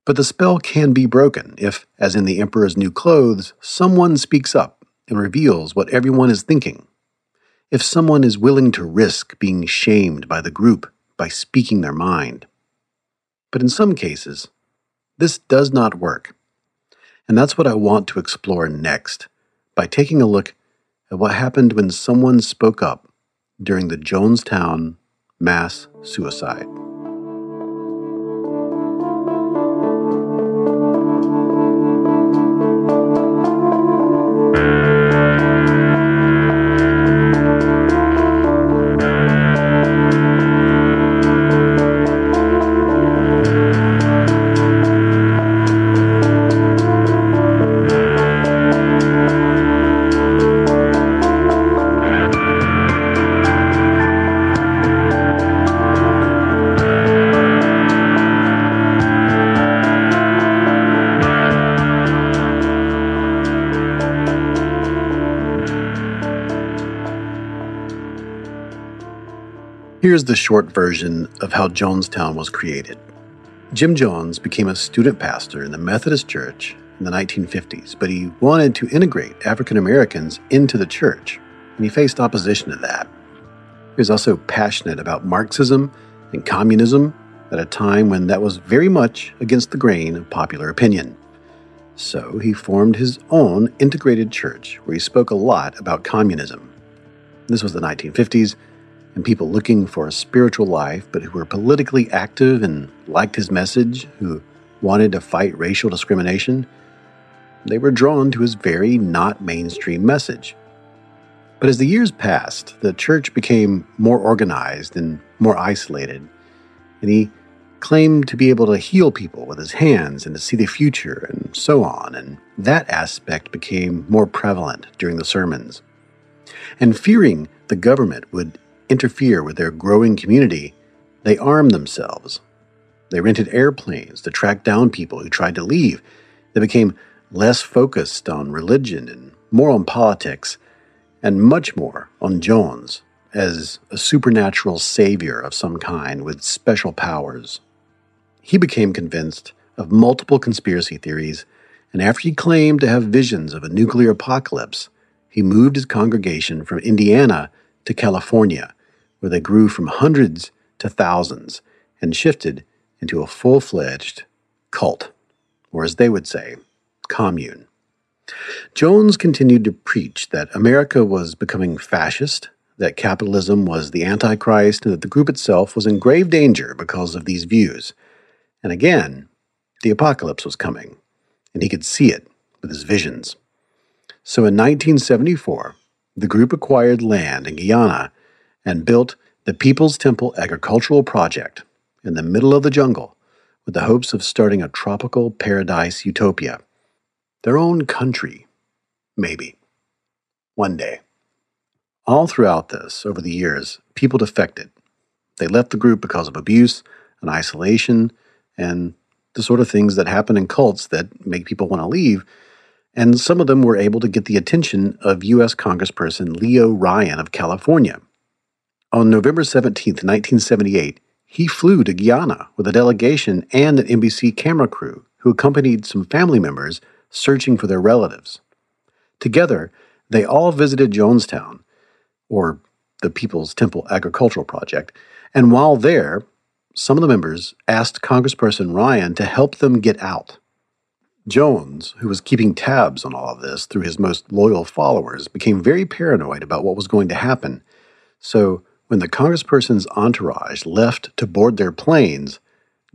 But the spell can be broken if, as in the Emperor's New Clothes, someone speaks up and reveals what everyone is thinking. If someone is willing to risk being shamed by the group by speaking their mind. But in some cases, this does not work. And that's what I want to explore next by taking a look at what happened when someone spoke up during the Jonestown mass suicide. Here's the short version of how Jonestown was created. Jim Jones became a student pastor in the Methodist Church in the 1950s, but he wanted to integrate African Americans into the church, and he faced opposition to that. He was also passionate about Marxism and communism at a time when that was very much against the grain of popular opinion. So he formed his own integrated church where he spoke a lot about communism. This was the 1950s, and people looking for a spiritual life, but who were politically active and liked his message, who wanted to fight racial discrimination, they were drawn to his very not mainstream message. But as the years passed, the church became more organized and more isolated, and he claimed to be able to heal people with his hands and to see the future and so on, and that aspect became more prevalent during the sermons. And fearing the government would interfere with their growing community, they armed themselves. They rented airplanes to track down people who tried to leave. They became less focused on religion and more on politics, and much more on Jones as a supernatural savior of some kind with special powers. He became convinced of multiple conspiracy theories, and after he claimed to have visions of a nuclear apocalypse, he moved his congregation from Indiana to California, where they grew from hundreds to thousands and shifted into a full fledged cult, or as they would say, commune. Jones continued to preach that America was becoming fascist, that capitalism was the Antichrist, and that the group itself was in grave danger because of these views. And again, the apocalypse was coming, and he could see it with his visions. So in 1974, the group acquired land in Guyana and built the People's Temple Agricultural Project in the middle of the jungle with the hopes of starting a tropical paradise utopia. Their own country, maybe. One day. All throughout this, over the years, people defected. They left the group because of abuse and isolation and the sort of things that happen in cults that make people want to leave. And some of them were able to get the attention of U.S. Congressperson Leo Ryan of California. On November 17, 1978, he flew to Guyana with a delegation and an NBC camera crew who accompanied some family members searching for their relatives. Together, they all visited Jonestown, or the People's Temple Agricultural Project, and while there, some of the members asked Congressperson Ryan to help them get out. Jones, who was keeping tabs on all of this through his most loyal followers, became very paranoid about what was going to happen. So, when the congressperson's entourage left to board their planes,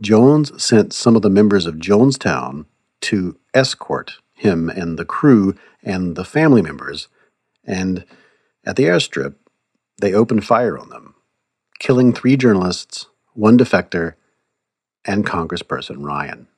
Jones sent some of the members of Jonestown to escort him and the crew and the family members. And at the airstrip, they opened fire on them, killing three journalists, one defector, and Congressperson Ryan.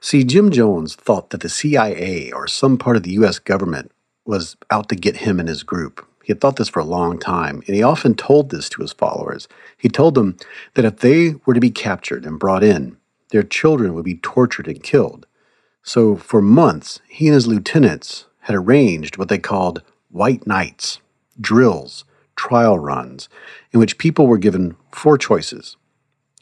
See, Jim Jones thought that the CIA or some part of the U.S. government was out to get him and his group. He had thought this for a long time, and he often told this to his followers. He told them that if they were to be captured and brought in, their children would be tortured and killed. So, for months, he and his lieutenants had arranged what they called white nights, drills, trial runs, in which people were given four choices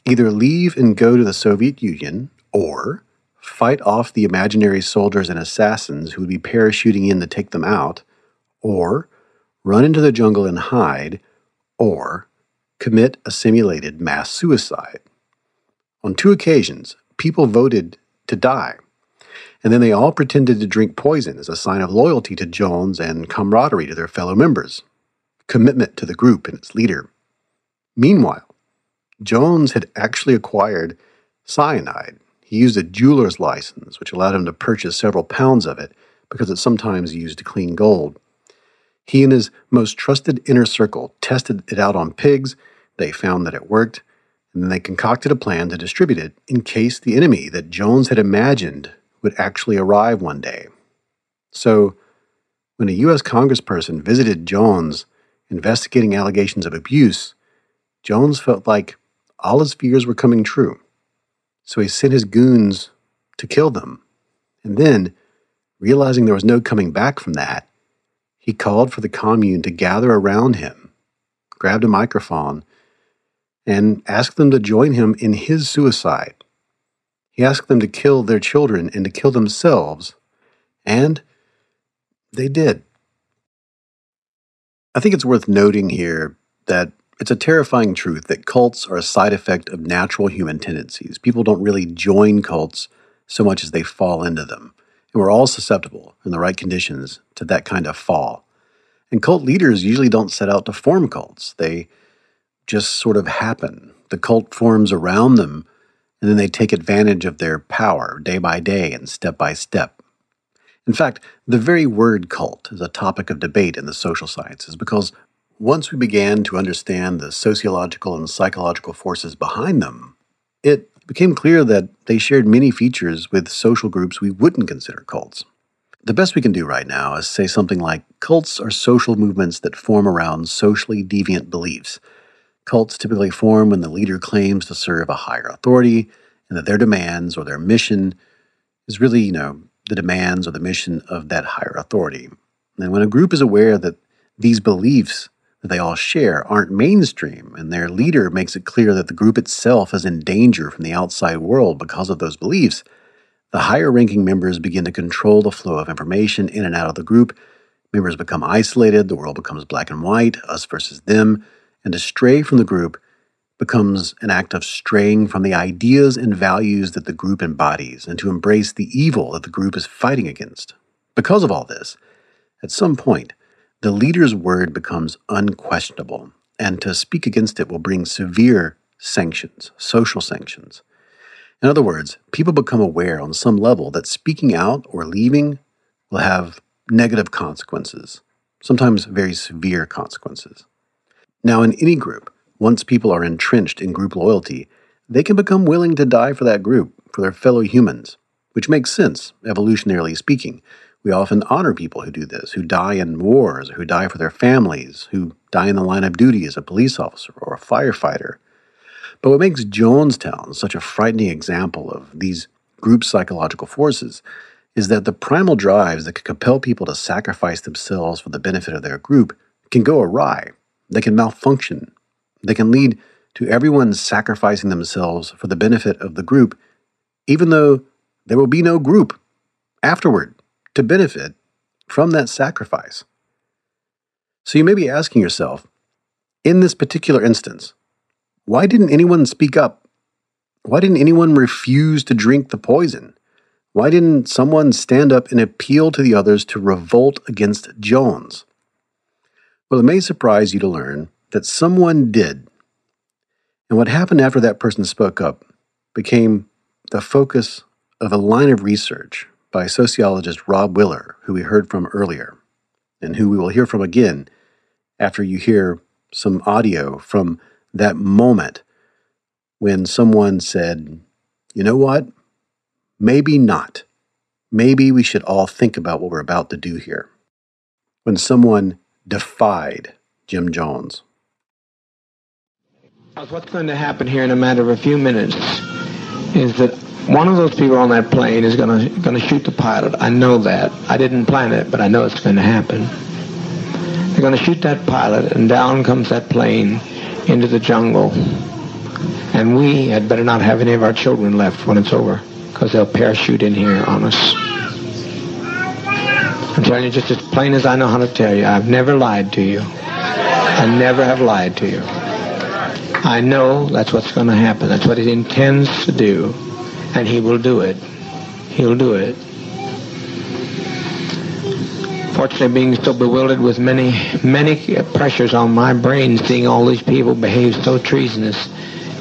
either leave and go to the Soviet Union, or fight off the imaginary soldiers and assassins who would be parachuting in to take them out, or run into the jungle and hide, or commit a simulated mass suicide. On two occasions, people voted to die and then they all pretended to drink poison as a sign of loyalty to Jones and camaraderie to their fellow members, commitment to the group and its leader. Meanwhile, Jones had actually acquired cyanide. He used a jeweler's license, which allowed him to purchase several pounds of it because it's sometimes used to clean gold. He and his most trusted inner circle tested it out on pigs. They found that it worked, and then they concocted a plan to distribute it in case the enemy that Jones had imagined would actually arrive one day. So, when a U.S. congressperson visited Jones investigating allegations of abuse, Jones felt like all his fears were coming true. So he sent his goons to kill them. And then, realizing there was no coming back from that, he called for the commune to gather around him, grabbed a microphone, and asked them to join him in his suicide. He asked them to kill their children and to kill themselves, and they did. I think it's worth noting here that it's a terrifying truth that cults are a side effect of natural human tendencies. People don't really join cults so much as they fall into them. We're all susceptible, in the right conditions, to that kind of fall. And cult leaders usually don't set out to form cults, they just sort of happen. The cult forms around them, and then they take advantage of their power day by day and step by step. In fact, the very word cult is a topic of debate in the social sciences because once we began to understand the sociological and psychological forces behind them, it became clear that they shared many features with social groups we wouldn't consider cults. The best we can do right now is say something like cults are social movements that form around socially deviant beliefs. Cults typically form when the leader claims to serve a higher authority and that their demands or their mission is really, you know, the demands or the mission of that higher authority. And when a group is aware that these beliefs that they all share aren't mainstream, and their leader makes it clear that the group itself is in danger from the outside world because of those beliefs, the higher ranking members begin to control the flow of information in and out of the group. Members become isolated, the world becomes black and white, us versus them, and to stray from the group becomes an act of straying from the ideas and values that the group embodies and to embrace the evil that the group is fighting against. Because of all this, at some point, the leader's word becomes unquestionable, and to speak against it will bring severe sanctions, social sanctions. In other words, people become aware on some level that speaking out or leaving will have negative consequences, sometimes very severe consequences. Now, in any group, once people are entrenched in group loyalty, they can become willing to die for that group, for their fellow humans, which makes sense, evolutionarily speaking. We often honor people who do this, who die in wars, who die for their families, who die in the line of duty as a police officer or a firefighter. But what makes Jonestown such a frightening example of these group psychological forces is that the primal drives that can compel people to sacrifice themselves for the benefit of their group can go awry. They can malfunction. They can lead to everyone sacrificing themselves for the benefit of the group, even though there will be no group afterward to benefit from that sacrifice. So you may be asking yourself, in this particular instance, why didn't anyone speak up? Why didn't anyone refuse to drink the poison? Why didn't someone stand up and appeal to the others to revolt against Jones? Well, it may surprise you to learn that someone did. And what happened after that person spoke up became the focus of a line of research by sociologist Robb Willer, who we heard from earlier, and who we will hear from again after you hear some audio from that moment when someone said, you know what? Maybe not. Maybe we should all think about what we're about to do here. When someone defied Jim Jones. What's going to happen here in a matter of a few minutes is that one of those people on that plane is going to going to shoot the pilot. I know that. I didn't plan it, but I know it's going to happen. They're going to shoot that pilot, and down comes that plane into the jungle. And we had better not have any of our children left when it's over, because they'll parachute in here on us. I'm telling you just as plain as I know how to tell you. I've never lied to you. I never have lied to you. I know that's what's going to happen. That's what it intends to do. And he will do it. He'll do it. Fortunately, being so bewildered with many, many pressures on my brain, seeing all these people behave so treasonous,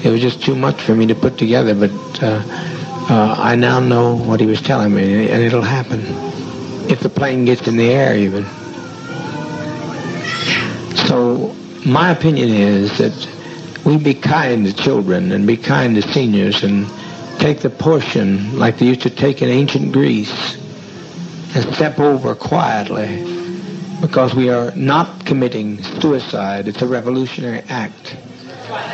it was just too much for me to put together. But uh, uh, I now know what he was telling me, and it'll happen if the plane gets in the air, even. So my opinion is that we be kind to children and be kind to seniors and take the portion like they used to take in ancient Greece and step over quietly because we are not committing suicide. It's a revolutionary act.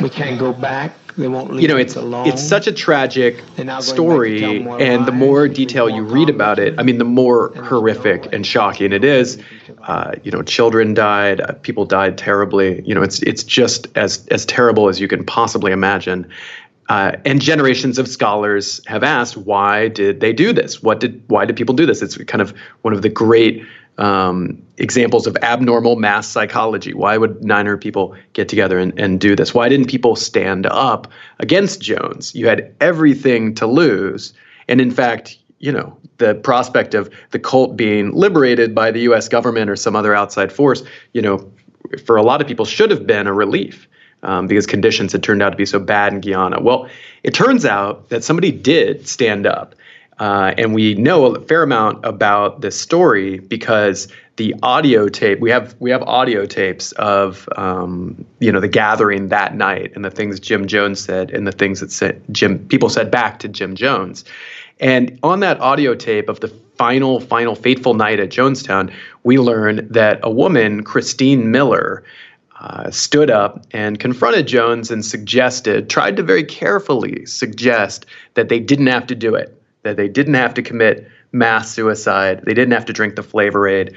We can't go back. They won't leave you know, it's alone. it's such a tragic story, and the more detail you read about it, I mean, the more horrific and shocking it is. Uh, you know, children died, uh, people died terribly. You know, it's it's just as as terrible as you can possibly imagine. Uh, and generations of scholars have asked, why did they do this? What did why did people do this? It's kind of one of the great um, examples of abnormal mass psychology. Why would 900 people get together and, and do this? Why didn't people stand up against Jones? You had everything to lose, and in fact, you know, the prospect of the cult being liberated by the U.S. government or some other outside force, you know, for a lot of people should have been a relief um, because conditions had turned out to be so bad in Guyana. Well, it turns out that somebody did stand up. Uh, and we know a fair amount about this story because the audio tape we have we have audio tapes of um, you know the gathering that night and the things Jim Jones said and the things that said Jim people said back to Jim Jones, and on that audio tape of the final final fateful night at Jonestown, we learn that a woman Christine Miller uh, stood up and confronted Jones and suggested, tried to very carefully suggest that they didn't have to do it, that they didn't have to commit mass suicide, they didn't have to drink the flavor aid.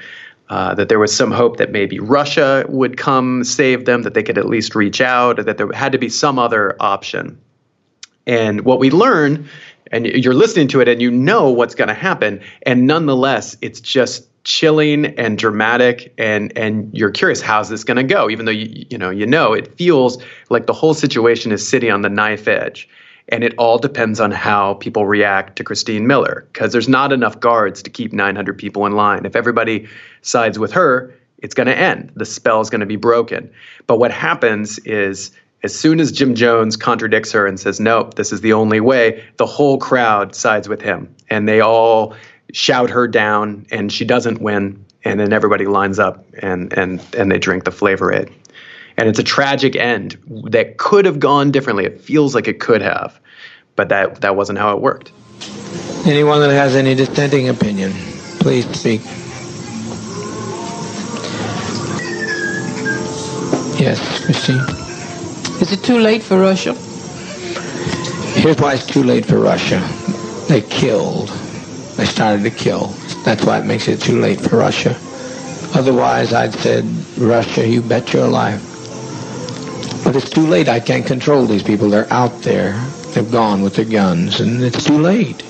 Uh, that there was some hope that maybe Russia would come save them, that they could at least reach out, or that there had to be some other option. And what we learn, and you're listening to it and you know what's going to happen, and nonetheless, it's just chilling and dramatic and and you're curious how's this going to go? Even though you you know you know it feels like the whole situation is sitting on the knife edge. And it all depends on how people react to Christine Miller because there's not enough guards to keep 900 people in line. If everybody sides with her it's going to end. The spell is going to be broken. But what happens is as soon as Jim Jones contradicts her and says nope this is the only way the whole crowd sides with him. And they all shout her down and she doesn't win and then everybody lines up and and and they drink the flavor aid and it's a tragic end that could have gone differently. It feels like it could have but that that wasn't how it worked. Anyone that has any dissenting opinion please speak. Yes christine? Is it too late for russia? Here's why it's too late for russia. They killed they started to kill. That's why it makes it too late for Russia. Otherwise, I'd said, Russia, you bet your life. But it's too late. I can't control these people. They're out there. They've gone with their guns, and it's too late.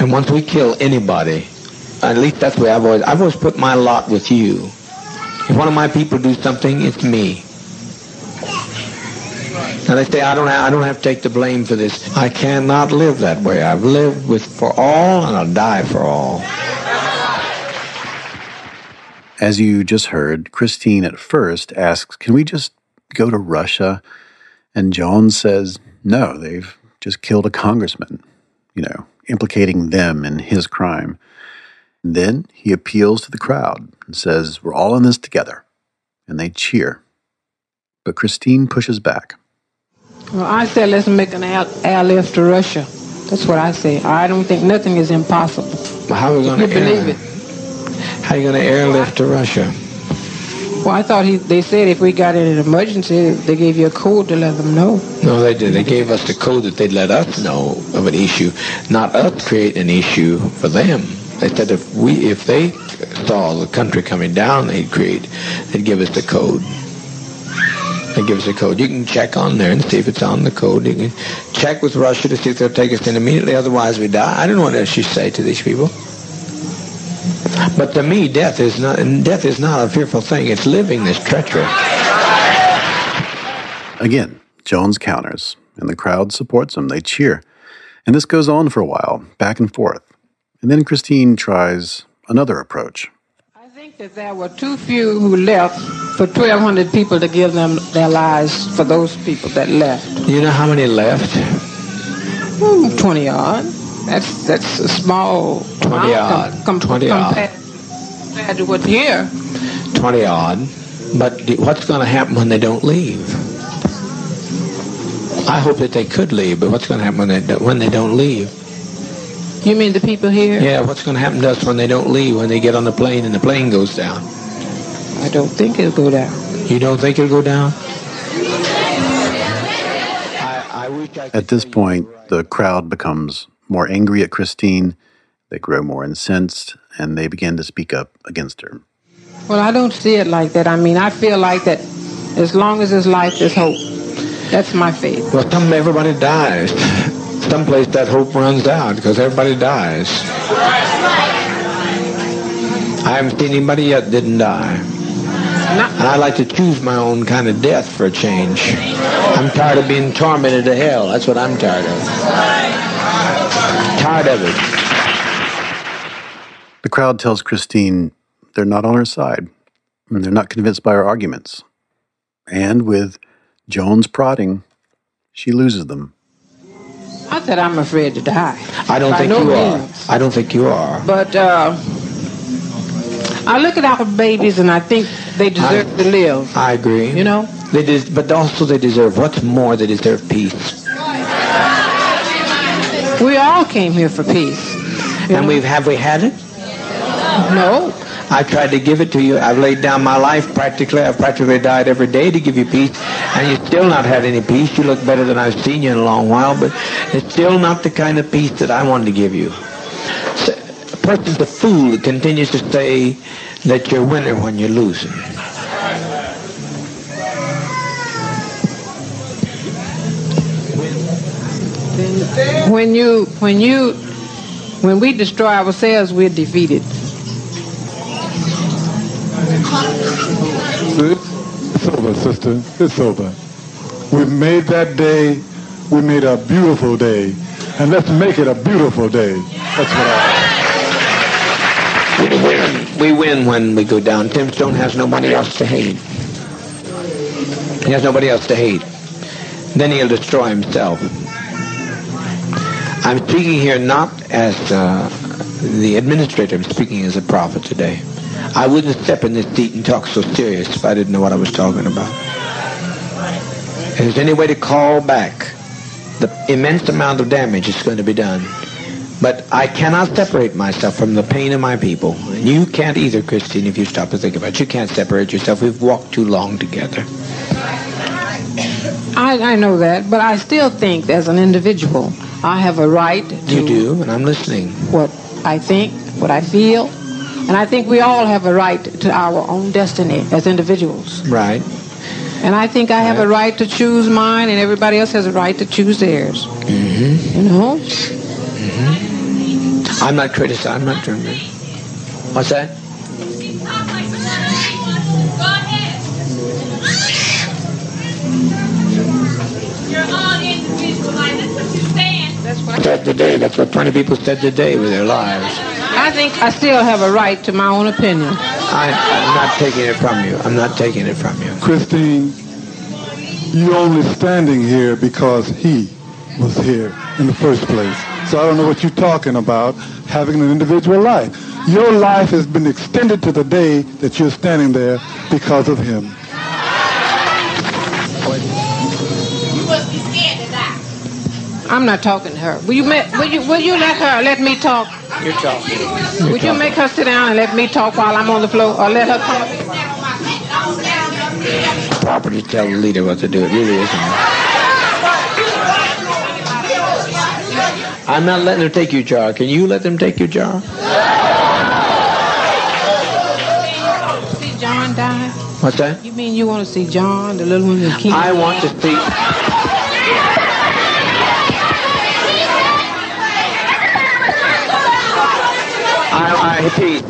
And once we kill anybody, at least that's the way I've always, I've always put my lot with you. If one of my people do something, it's me. Now they say I don't have, I don't have to take the blame for this. I cannot live that way. I've lived with for all and I'll die for all. As you just heard, Christine at first asks, "Can we just go to Russia?" And Jones says, "No, they've just killed a congressman, you know, implicating them in his crime." And then he appeals to the crowd and says, "We're all in this together." And they cheer. But Christine pushes back. Well, I said let's make an airlift to Russia. That's what I say. I don't think nothing is impossible. Well, how are we going to believe it? How are you going to airlift to Russia? Well, I thought he, they said if we got in an emergency, they gave you a code to let them know. No, they did. They gave us the code that they'd let us know of an issue, not us create an issue for them. They said if we, if they saw the country coming down, they'd create, they'd give us the code. They give us a code. You can check on there and see if it's on the code. You can check with Russia to see if they'll take us in immediately. Otherwise, we die. I don't know what else you say to these people. But to me, death is not death is not a fearful thing. It's living this treacherous. Again, Jones counters, and the crowd supports him. They cheer. And this goes on for a while, back and forth. And then Christine tries another approach that there were too few who left for 1,200 people to give them their lives for those people that left. You know how many left? Hmm, 20 odd. That's that's a small 20 odd. Com- com- 20 compared, odd. Compared to what's here. 20 odd. But what's going to happen when they don't leave? I hope that they could leave, but what's going to happen when they, when they don't leave? You mean the people here? Yeah, what's going to happen to us when they don't leave, when they get on the plane and the plane goes down? I don't think it'll go down. You don't think it'll go down? at this point, the crowd becomes more angry at Christine. They grow more incensed, and they begin to speak up against her. Well, I don't see it like that. I mean, I feel like that as long as there's life, there's hope. That's my faith. Well, some everybody dies someplace that hope runs out because everybody dies. I haven't seen anybody yet didn't die. And I like to choose my own kind of death for a change. I'm tired of being tormented to hell. That's what I'm tired of. Tired of it. The crowd tells Christine they're not on her side, and they're not convinced by her arguments. And with Jones prodding, she loses them. Not that I'm afraid to die. I don't think no you are. I don't think you are. But uh, I look at our babies and I think they deserve to live. I agree. You know? They des- but also they deserve what's more. They deserve peace. We all came here for peace. And we've have we had it? No. I tried to give it to you. I've laid down my life practically. I've practically died every day to give you peace, and you've still not had any peace. You look better than I've seen you in a long while, but it's still not the kind of peace that I wanted to give you. So, a person's a fool that continues to say that you're a winner when you're losing. When you, when you, when we destroy ourselves, we're defeated. It's over, sister. It's over. We've made that day. We made a beautiful day. And let's make it a beautiful day. That's what I... We win. We win when we go down. Tim Stoen has nobody else to hate. He has nobody else to hate. Then he'll destroy himself. I'm speaking here not as uh, the administrator. I'm speaking as a prophet today. I wouldn't step in this seat and talk so serious if I didn't know what I was talking about. If there's any way to call back the immense amount of damage that's going to be done, but I cannot separate myself from the pain of my people. And you can't either, Christine, if you stop to think about it. You can't separate yourself. We've walked too long together. I, I know that, but I still think as an individual, I have a right to You do, and I'm listening. what I think, what I feel, and I think we all have a right to our own destiny as individuals. Right. And I think I have a right to choose mine, and everybody else has a right to choose theirs. Mm-hmm. You know? I'm not criticizing. I'm not trying to. What's that? Go ahead. You're all individual. That's what Said today. That's what 20 people said today with their lives. I think I still have a right to my own opinion. I, I'm not taking it from you. I'm not taking it from you. Christine, you're only standing here because he was here in the first place. So I don't know what you're talking about, having an individual life. Your life has been extended to the day that you're standing there because of him. I'm not talking to her. Will you, will you, will you let her let me talk? You're talking. Would you make her sit down and let me talk while I'm on the floor, or let her come? Property to tell the leader what to do. It really isn't. I'm not letting them take your jar. Can you let them take your jar? See John die? What's that? You mean you want to see John, the little one, the king? I want to see. Peace.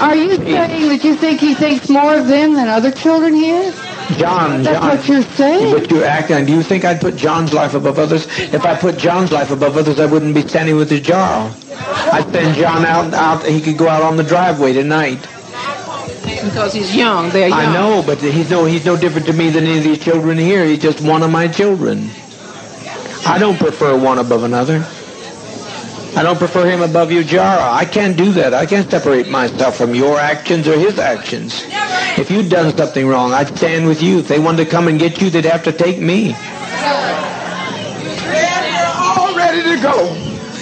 Are you saying that you think he thinks more of them than other children here? John, That's John. what you're saying. But you're acting. Do you think I'd put John's life above others? If I put John's life above others, I wouldn't be standing with his jar. I'd send John out. Out. He could go out on the driveway tonight. Because he's young. They're young. I know, but he's no. He's no different to me than any of these children here. He's just one of my children. I don't prefer one above another. I don't prefer him above you, Jara. I can't do that. I can't separate myself from your actions or his actions. If you'd done something wrong, I'd stand with you. If they wanted to come and get you, they'd have to take me. We're all ready to go.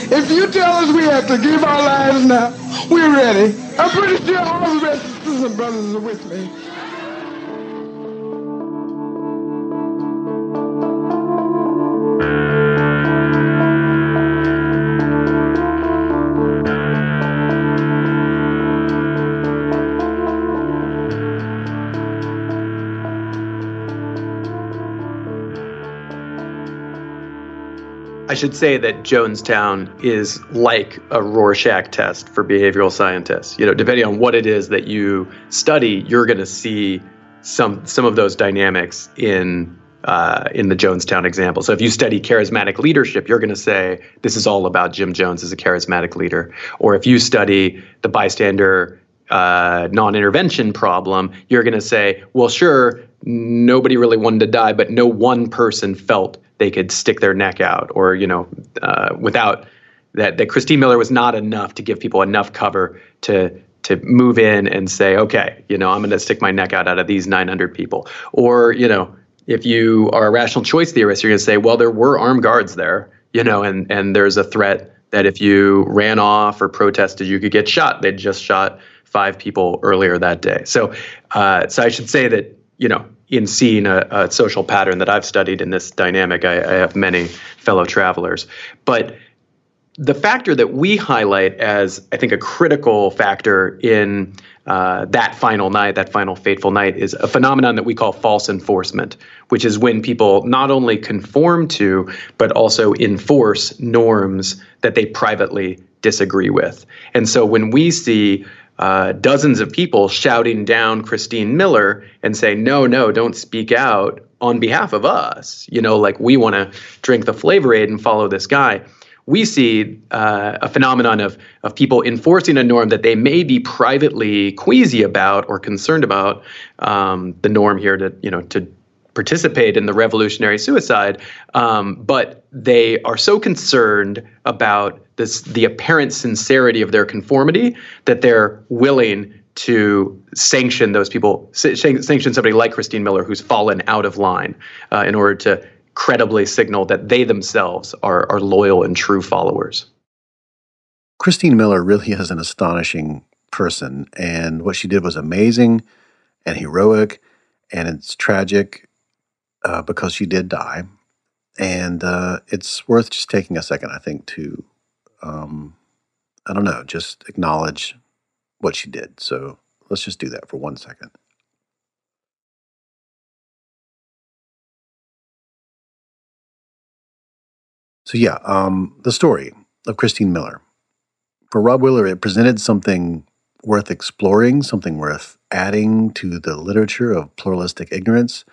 If you tell us we have to give our lives now, we're ready. I'm pretty sure all the rest of the brothers are with me. Should say that Jonestown is like a Rorschach test for behavioral scientists. You know, depending on what it is that you study, you're going to see some some of those dynamics in uh, in the Jonestown example. So if you study charismatic leadership, you're going to say this is all about Jim Jones as a charismatic leader. Or if you study the bystander uh, non-intervention problem, you're going to say, well, sure, nobody really wanted to die, but no one person felt they could stick their neck out, or you know, uh, without that, that Christine Miller was not enough to give people enough cover to to move in and say, okay, you know, I'm going to stick my neck out out of these 900 people, or you know, if you are a rational choice theorist, you're going to say, well, there were armed guards there, you know, and and there's a threat that if you ran off or protested, you could get shot. They'd just shot five people earlier that day. So, uh, so I should say that you know, in seeing a, a social pattern that I've studied in this dynamic, I, I have many fellow travelers, but the factor that we highlight as I think a critical factor in uh, that final night, that final fateful night, is a phenomenon that we call false enforcement, which is when people not only conform to, but also enforce norms that they privately disagree with. And so when we see uh, dozens of people shouting down Christine Miller and saying, no, no, don't speak out on behalf of us. You know, like we want to drink the flavor aid and follow this guy. We see uh, a phenomenon of, of people enforcing a norm that they may be privately queasy about or concerned about. Um, the norm here to, you know, to participate in the revolutionary suicide, um, but they are so concerned about this the apparent sincerity of their conformity that they're willing to sanction those people, sanction somebody like Christine Miller who's fallen out of line uh, in order to credibly signal that they themselves are, are loyal and true followers. Christine Miller really is an astonishing person, and what she did was amazing and heroic, and it's tragic uh, because she did die. And uh, it's worth just taking a second, I think, to, um, I don't know, just acknowledge what she did. So let's just do that for one second. So, yeah, um, the story of Christine Miller. For Robb Willer, it presented something worth exploring, something worth adding to the literature of pluralistic ignorance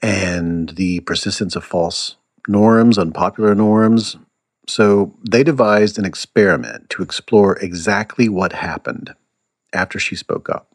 and the persistence of false norms, unpopular norms. So they devised an experiment to explore exactly what happened after she spoke up.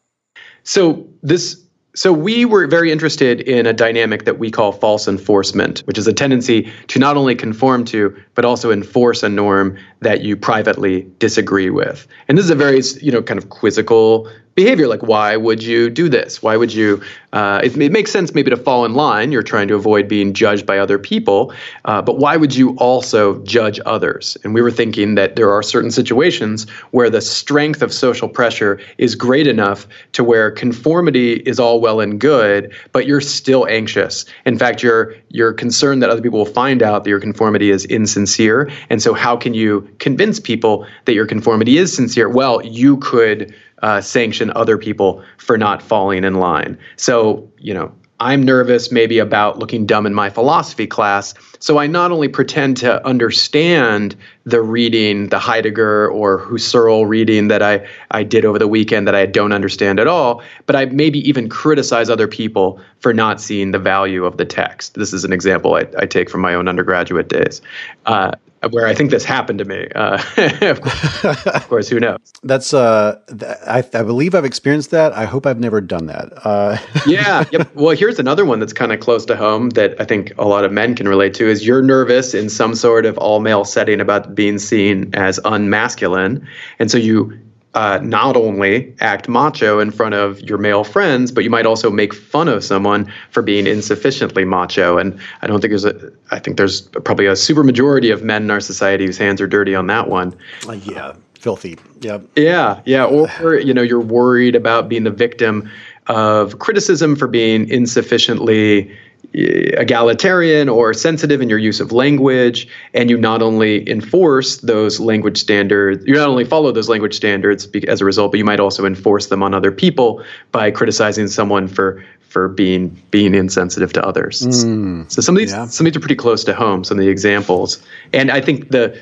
So this so we were very interested in a dynamic that we call false enforcement, which is a tendency to not only conform to but also enforce a norm that you privately disagree with. And this is a very, you know, kind of quizzical behavior. Like why would you do this? Why would you uh, it, it, makes sense maybe to fall in line. You're trying to avoid being judged by other people uh, but why would you also judge others? And we were thinking that there are certain situations where the strength of social pressure is great enough to where conformity is all well and good but you're still anxious. In fact you're you're concerned that other people will find out that your conformity is insincere and so how can you convince people that your conformity is sincere well you could uh, sanction other people for not falling in line. So, you know, I'm nervous maybe about looking dumb in my philosophy class. So I not only pretend to understand the reading, the Heidegger or Husserl reading that I, I did over the weekend that I don't understand at all, but I maybe even criticize other people for not seeing the value of the text. This is an example I, I take from my own undergraduate days. Uh, where I think this happened to me. Uh, [laughs] of, course, of, course, who knows? [laughs] That's uh, th- I, I, believe I've experienced that. I hope I've never done that. Uh. [laughs] yeah. Yep. Well, here's another one that's kind of close to home that I think a lot of men can relate to: is you're nervous in some sort of all male setting about being seen as unmasculine, and so you uh, not only act macho in front of your male friends, but you might also make fun of someone for being insufficiently macho. And I don't think there's a, I think there's probably a super majority of men in our society whose hands are dirty on that one. Uh, yeah, filthy. Yeah. Yeah, yeah. Or, you know, you're worried about being the victim of criticism for being insufficiently egalitarian or sensitive in your use of language and you not only enforce those language standards you not only follow those language standards as a result but you might also enforce them on other people by criticizing someone for for being being insensitive to others. Mm, so some of these yeah. some of these are pretty close to home some of the examples. And i think the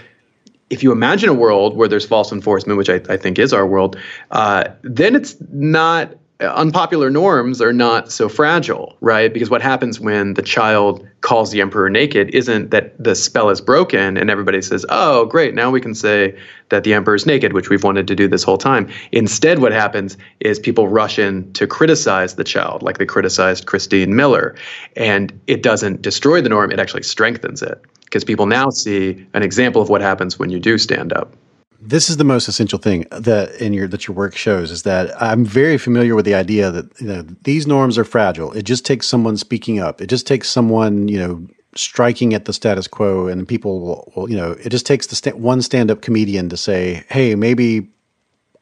if you imagine a world where there's false enforcement which i, I think is our world uh, then it's not unpopular norms are not so fragile, right? Because what happens when the child calls the emperor naked isn't that the spell is broken and everybody says, oh, great, now we can say that the emperor is naked, which we've wanted to do this whole time. Instead, what happens is people rush in to criticize the child, like they criticized Christine Miller. And it doesn't destroy the norm, it actually strengthens it because people now see an example of what happens when you do stand up this is the most essential thing that in your that your work shows is that I'm very familiar with the idea that you know these norms are fragile. It just takes someone speaking up. It just takes someone you know striking at the status quo, and people will, will you know it just takes the one stand up comedian to say, "Hey, maybe."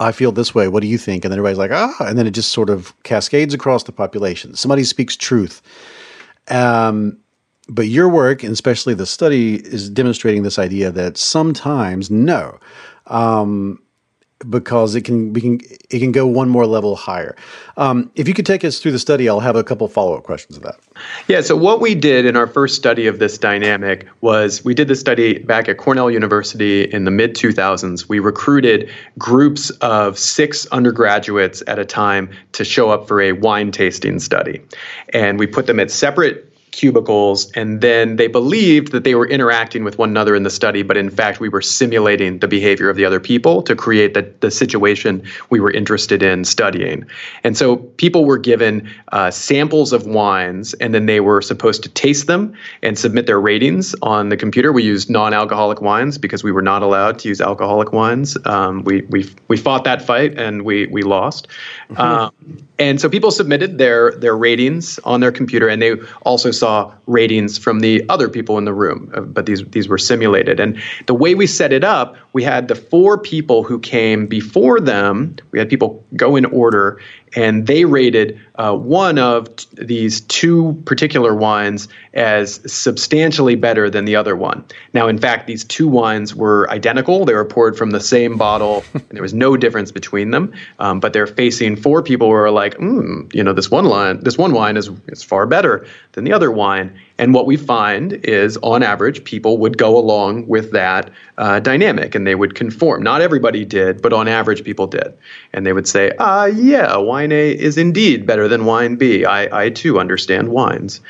I feel this way. What do you think? And then everybody's like, ah, and then it just sort of cascades across the population. Somebody speaks truth. Um, but your work, and especially the study, is demonstrating this idea that sometimes no, um, because it can, we can it can go one more level higher. Um, if you could take us through the study, I'll have a couple follow up questions of that. Yeah. So what we did in our first study of this dynamic was we did the study back at Cornell University in the mid 2000s. We recruited groups of six undergraduates at a time to show up for a wine tasting study, and we put them at separate cubicles and then they believed that they were interacting with one another in the study but in fact we were simulating the behavior of the other people to create the, the situation we were interested in studying. And so people were given uh, samples of wines and then they were supposed to taste them and submit their ratings on the computer. We used non-alcoholic wines because we were not allowed to use alcoholic wines. Um, we, we, we fought that fight and we, we lost. Mm-hmm. um, and so people submitted their their ratings on their computer and they also saw ratings from the other people in the room, uh, but these these were simulated. And the way we set it up, we had the four people who came before them. We had people go in order, and they rated uh, one of t- these two particular wines as substantially better than the other one. Now, in fact, these two wines were identical. They were poured from the same bottle, [laughs] and there was no difference between them. Um, but they're facing four people who are like, mm, you know, this one line, this one wine is is far better than the other wine. And what we find is, on average, people would go along with that uh, dynamic and they would conform. Not everybody did, but on average, people did. And they would say, ah, yeah, wine A is indeed better than wine B. I, I too understand wines.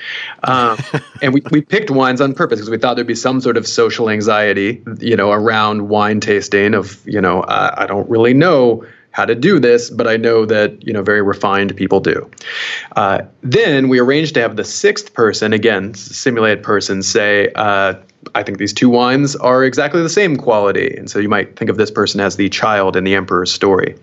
Um, [laughs] and we, we picked wines on purpose because we thought there'd be some sort of social anxiety, you know, around wine tasting of, you know, uh, I don't really know how to do this, but I know that you know very refined people do. Uh, then we arranged to have the sixth person, again, simulated person, say, uh, I think these two wines are exactly the same quality. And so you might think of this person as the child in the emperor's story.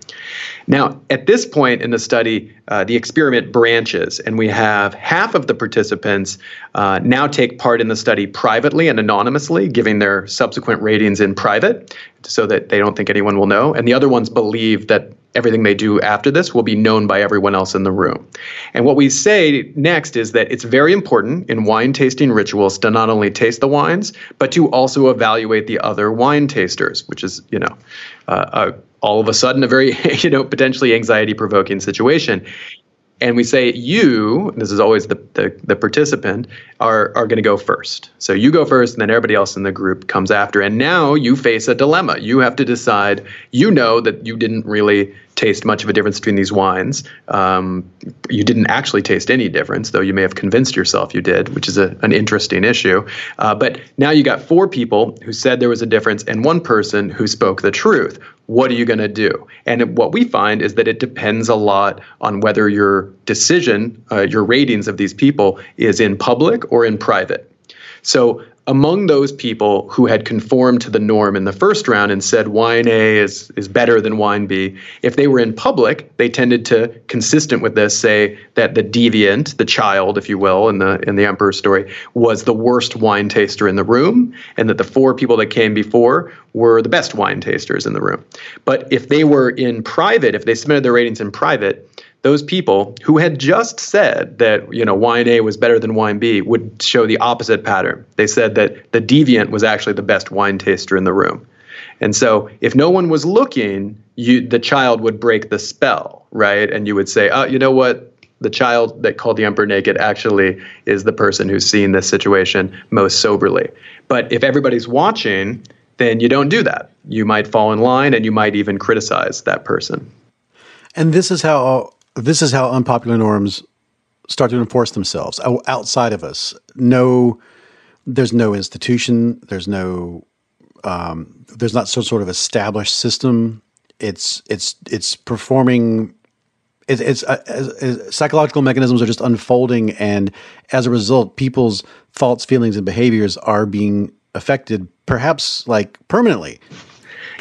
Now, at this point in the study, uh, the experiment branches, and we have half of the participants uh, now take part in the study privately and anonymously, giving their subsequent ratings in private so that they don't think anyone will know. And the other ones believe that everything they do after this will be known by everyone else in the room. And what we say next is that it's very important in wine tasting rituals to not only taste the wines, but to also evaluate the other wine tasters, which is, you know, uh, all of a sudden a very, [laughs] you know, potentially anxiety provoking situation and we say you this is always the, the, the participant are, are going to go first so you go first and then everybody else in the group comes after and now you face a dilemma you have to decide you know that you didn't really taste much of a difference between these wines. Um, you didn't actually taste any difference, though you may have convinced yourself you did, which is a, an interesting issue. Uh, but now you got four people who said there was a difference and one person who spoke the truth. What are you going to do? And what we find is that it depends a lot on whether your decision, uh, your ratings of these people is in public or in private. So among those people who had conformed to the norm in the first round and said wine A is, is better than wine B, if they were in public, they tended to, consistent with this, say that the deviant, the child, if you will, in the in the emperor's story, was the worst wine taster in the room, and that the four people that came before were the best wine tasters in the room. But if they were in private, if they submitted their ratings in private, those people who had just said that you know wine A was better than wine B would show the opposite pattern. They said that the deviant was actually the best wine taster in the room. And so if no one was looking, you the child would break the spell, right? And you would say, "Oh, you know what? The child that called the emperor naked actually is the person who's seen this situation most soberly." But if everybody's watching, then you don't do that. You might fall in line and you might even criticize that person. And this is how this is how unpopular norms start to enforce themselves outside of us. No, there's no institution. There's no. Um, there's not some sort of established system. It's it's it's performing. It, it's uh, psychological mechanisms are just unfolding, and as a result, people's thoughts, feelings, and behaviors are being affected, perhaps like permanently.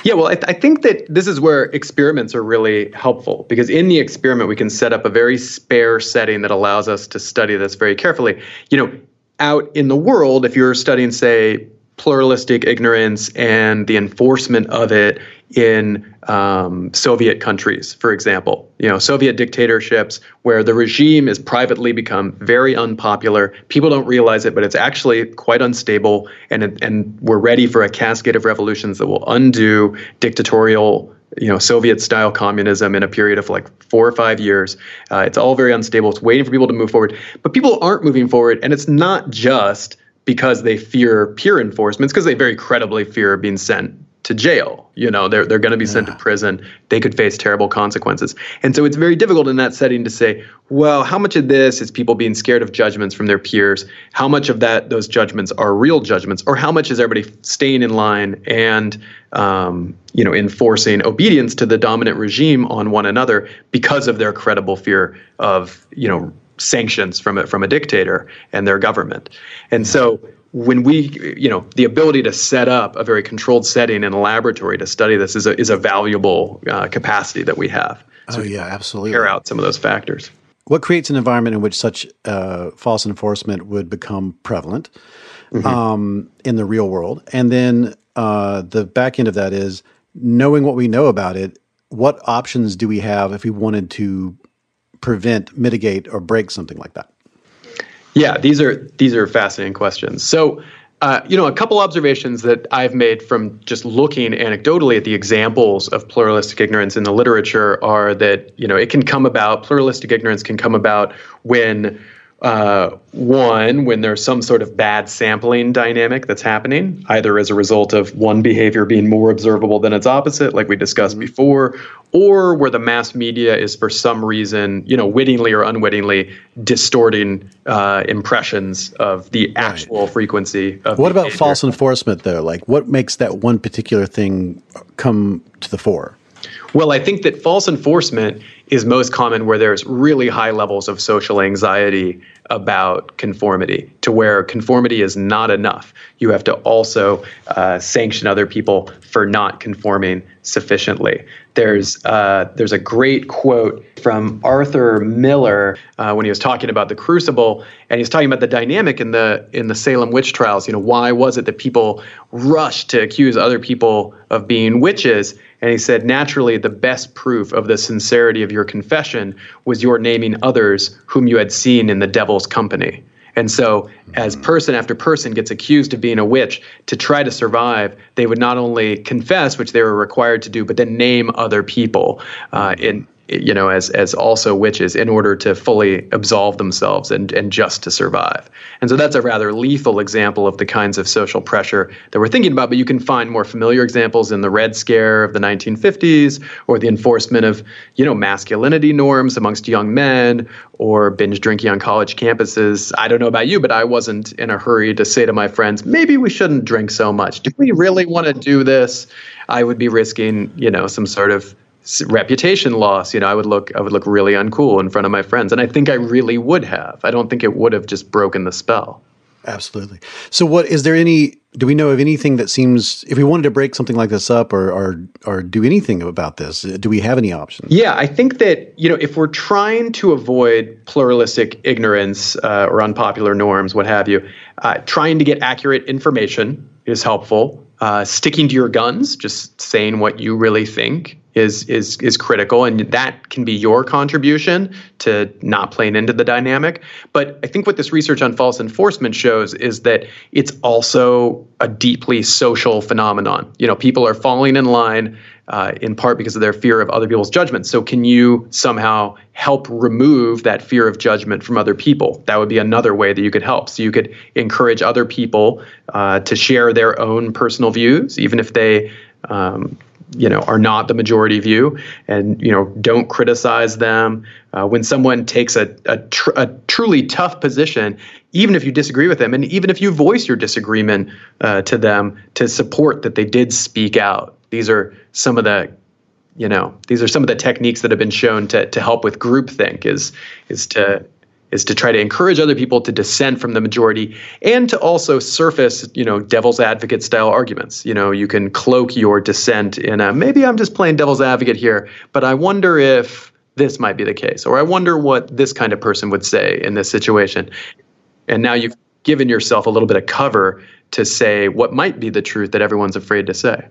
Yeah, well, I, th- I, think that this is where experiments are really helpful because in the experiment, we can set up a very spare setting that allows us to study this very carefully. You know, out in the world, if you're studying, say, pluralistic ignorance and the enforcement of it in um, Soviet countries, for example. You know, Soviet dictatorships where the regime is privately become very unpopular. People don't realize it, but it's actually quite unstable, and and we're ready for a cascade of revolutions that will undo dictatorial. You know, Soviet-style communism in a period of like four or five years. Uh, it's all very unstable. It's waiting for people to move forward, but people aren't moving forward, and it's not just because they fear peer enforcements, because they very credibly fear being sent to jail. You know, they're they're going to be sent to prison. They could face terrible consequences. And so it's very difficult in that setting to say, well, how much of this is people being scared of judgments from their peers? How much of that those judgments are real judgments, or how much is everybody staying in line and um, you know enforcing obedience to the dominant regime on one another because of their credible fear of you know sanctions from a, from a dictator and their government. And so when we, you know, the ability to set up a very controlled setting in a laboratory to study this is a, is a valuable uh, capacity that we have. So oh, yeah, absolutely. Pair out some of those factors. What creates an environment in which such uh, false enforcement would become prevalent mm-hmm. um, in the real world? And then uh, the back end of that is knowing what we know about it. What options do we have if we wanted to prevent, mitigate, or break something like that? Yeah, these are these are fascinating questions. So, uh, you know, a couple observations that I've made from just looking anecdotally at the examples of pluralistic ignorance in the literature are that you know it can come about. Pluralistic ignorance can come about when uh, one, when there's some sort of bad sampling dynamic that's happening, either as a result of one behavior being more observable than its opposite, like we discussed mm-hmm. before, or where the mass media is for some reason, you know, wittingly or unwittingly distorting uh, impressions of the actual right. frequency of. What behavior. about false enforcement, though? Like, what makes that one particular thing come to the fore? Well, I think that false enforcement is most common where there's really high levels of social anxiety about conformity, to where conformity is not enough. You have to also uh, sanction other people for not conforming sufficiently. There's uh, there's a great quote from Arthur Miller uh, when he was talking about the Crucible, and he's talking about the dynamic in the in the Salem witch trials. You know, why was it that people rushed to accuse other people of being witches? And he said, naturally, the best proof of the sincerity of your confession was your naming others whom you had seen in the devil's company. And so, as person after person gets accused of being a witch, to try to survive, they would not only confess, which they were required to do, but then name other people uh, in you know, as as also witches in order to fully absolve themselves and and just to survive. And so that's a rather lethal example of the kinds of social pressure that we're thinking about. But you can find more familiar examples in the Red Scare of the 1950s, or the enforcement of you know masculinity norms amongst young men, or binge drinking on college campuses. I don't know about you, but I wasn't in a hurry to say to my friends, maybe we shouldn't drink so much. Do we really want to do this? I would be risking, you know, some sort of reputation loss you know i would look i would look really uncool in front of my friends. And i think i really would have. I don't think it would have just broken the spell. Absolutely. So what is there any do we know of anything that seems if we wanted to break something like this up or or or do anything about this do we have any options? Yeah i think that you know if we're trying to avoid pluralistic ignorance uh, or unpopular norms what have you uh, trying to get accurate information is helpful uh, sticking to your guns just saying what you really think is is is critical. And that can be your contribution to not playing into the dynamic. But i think what this research on false enforcement shows is that it's also a deeply social phenomenon. You know people are falling in line uh, in part because of their fear of other people's judgment. So can you somehow help remove that fear of judgment from other people? That would be another way that you could help. So you could encourage other people uh, to share their own personal views even if they um, you know are not the majority view and you know don't criticize them. Uh, when someone takes a, a, tr- a, truly tough position even if you disagree with them and even if you voice your disagreement uh, to them to support that they did speak out these are some of the you know these are some of the techniques that have been shown to, to help with groupthink is is to is to try to encourage other people to dissent from the majority and to also surface, you know, devil's advocate style arguments. You know, you can cloak your dissent in a maybe I'm just playing devil's advocate here, but I wonder if this might be the case, or I wonder what this kind of person would say in this situation. And now you've given yourself a little bit of cover to say what might be the truth that everyone's afraid to say.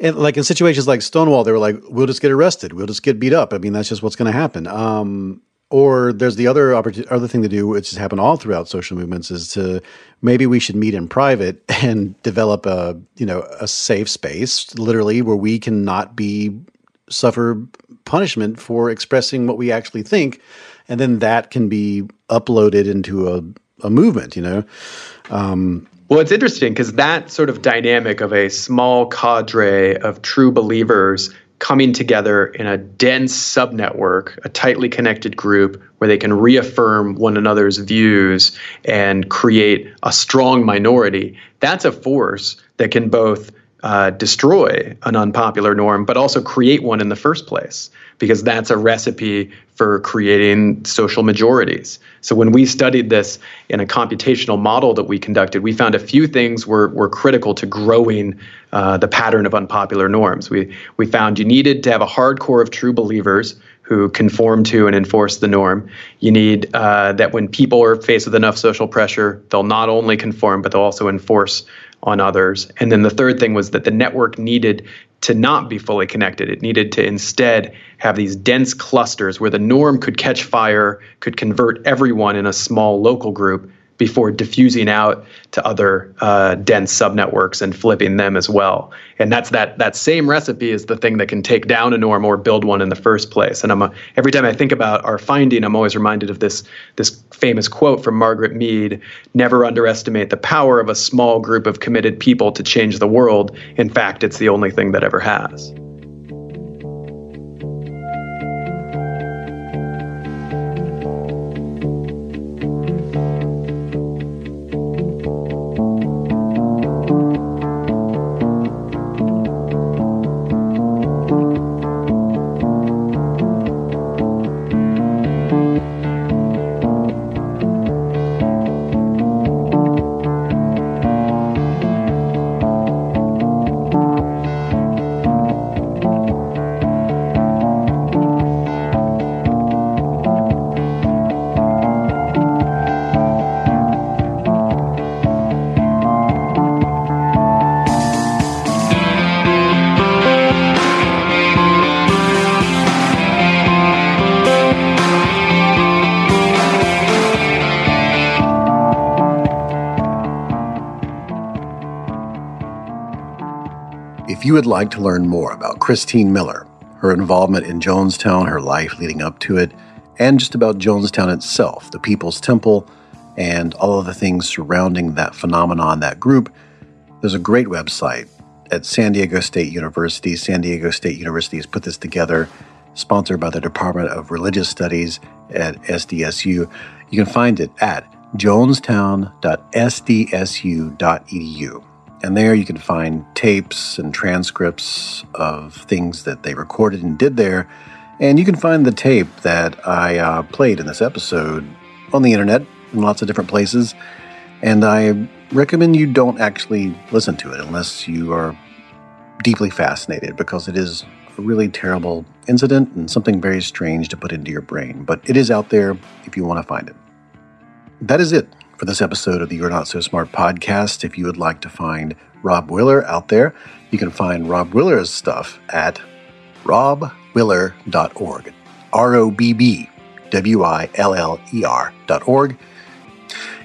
And like in situations like Stonewall, they were like, "We'll just get arrested. We'll just get beat up." I mean, that's just what's going to happen. Um, or there's the other other thing to do, which has happened all throughout social movements, is to maybe we should meet in private [laughs] and develop a you know a safe space, literally, where we can not be suffer punishment for expressing what we actually think, and then that can be uploaded into a a movement. You know. Um, well, it's interesting because that sort of dynamic of a small cadre of true believers coming together in a dense subnetwork, a tightly connected group where they can reaffirm one another's views and create a strong minority. That's a force that can both uh, destroy an unpopular norm, but also create one in the first place, because that's a recipe for creating social majorities. So when we studied this in a computational model that we conducted, we found a few things were, were critical to growing uh, the pattern of unpopular norms. We, we found you needed to have a hard core of true believers who conform to and enforce the norm. You need uh, that when people are faced with enough social pressure, they'll not only conform, but they'll also enforce on others. And then the third thing was that the network needed to not be fully connected. It needed to instead have these dense clusters where the norm could catch fire, could convert everyone in a small local group before diffusing out to other uh, dense subnetworks and flipping them as well. And that's that that same recipe is the thing that can take down a norm or build one in the first place. And I'm a, every time I think about our finding, I'm always reminded of this this famous quote from Margaret Mead: "Never underestimate the power of a small group of committed people to change the world. In fact, it's the only thing that ever has." Would like to learn more about Christine Miller, her involvement in Jonestown, her life leading up to it, and just about Jonestown itself, the People's Temple, and all of the things surrounding that phenomenon, that group, there's a great website at San Diego State University. San Diego State University has put this together, sponsored by the Department of Religious Studies at SDSU. You can find it at jonestown.sdsu.edu. And there you can find tapes and transcripts of things that they recorded and did there. And you can find the tape that I uh, played in this episode on the internet in lots of different places. And I recommend you don't actually listen to it unless you are deeply fascinated because it is a really terrible incident and something very strange to put into your brain. But it is out there if you want to find it. That is it for this episode of the You're Not So Smart podcast. If you would like to find Robb Willer out there, you can find Robb Willer's stuff at robbwiller.org. R O B B W I L L E R.org.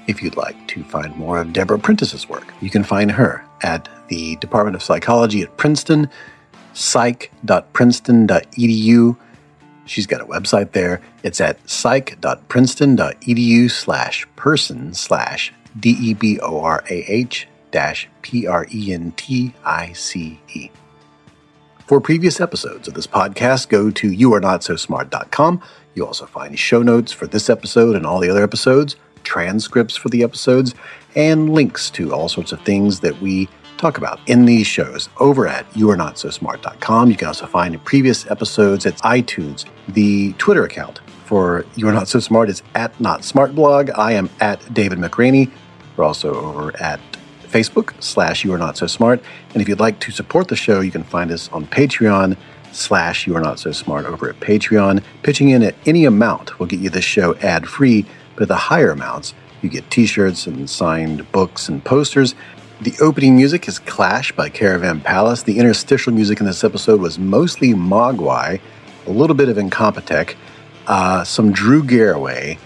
If you'd like to find more of Deborah Prentice's work, you can find her at the Department of Psychology at Princeton, psych.princeton.edu She's got a website there. It's at psych.princeton.edu slash person slash D E B O R A H dash P R E N T I C E. For previous episodes of this podcast, go to youarenotsosmart.com. You also find show notes for this episode and all the other episodes, transcripts for the episodes, and links to all sorts of things that we talk about in these shows over at youarenotsosmart.com. You can also find previous episodes at iTunes. The Twitter account for You Are Not So Smart is at Not Smart Blog. I am at David McRaney. We're also over at Facebook slash You Are Not So Smart. And if you'd like to support the show, you can find us on Patreon slash You Are Not So Smart over at Patreon. Pitching in at any amount will get you this show ad free, but at the higher amounts, you get t-shirts and signed books and posters. The opening music is Clash by Caravan Palace. The interstitial music in this episode was mostly Mogwai, a little bit of Incompetech, uh, some Drew Garraway,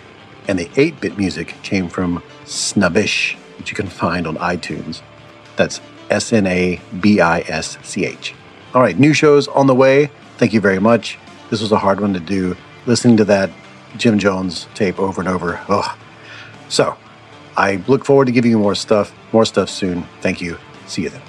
and the 8 bit music came from Snabisch, which you can find on iTunes. That's S N A B I S C H. All right, new shows on the way. Thank you very much. This was a hard one to do. Listening to that Jim Jones tape over and over. Ugh. So, I look forward to giving you more stuff, more stuff soon. Thank you. See you then.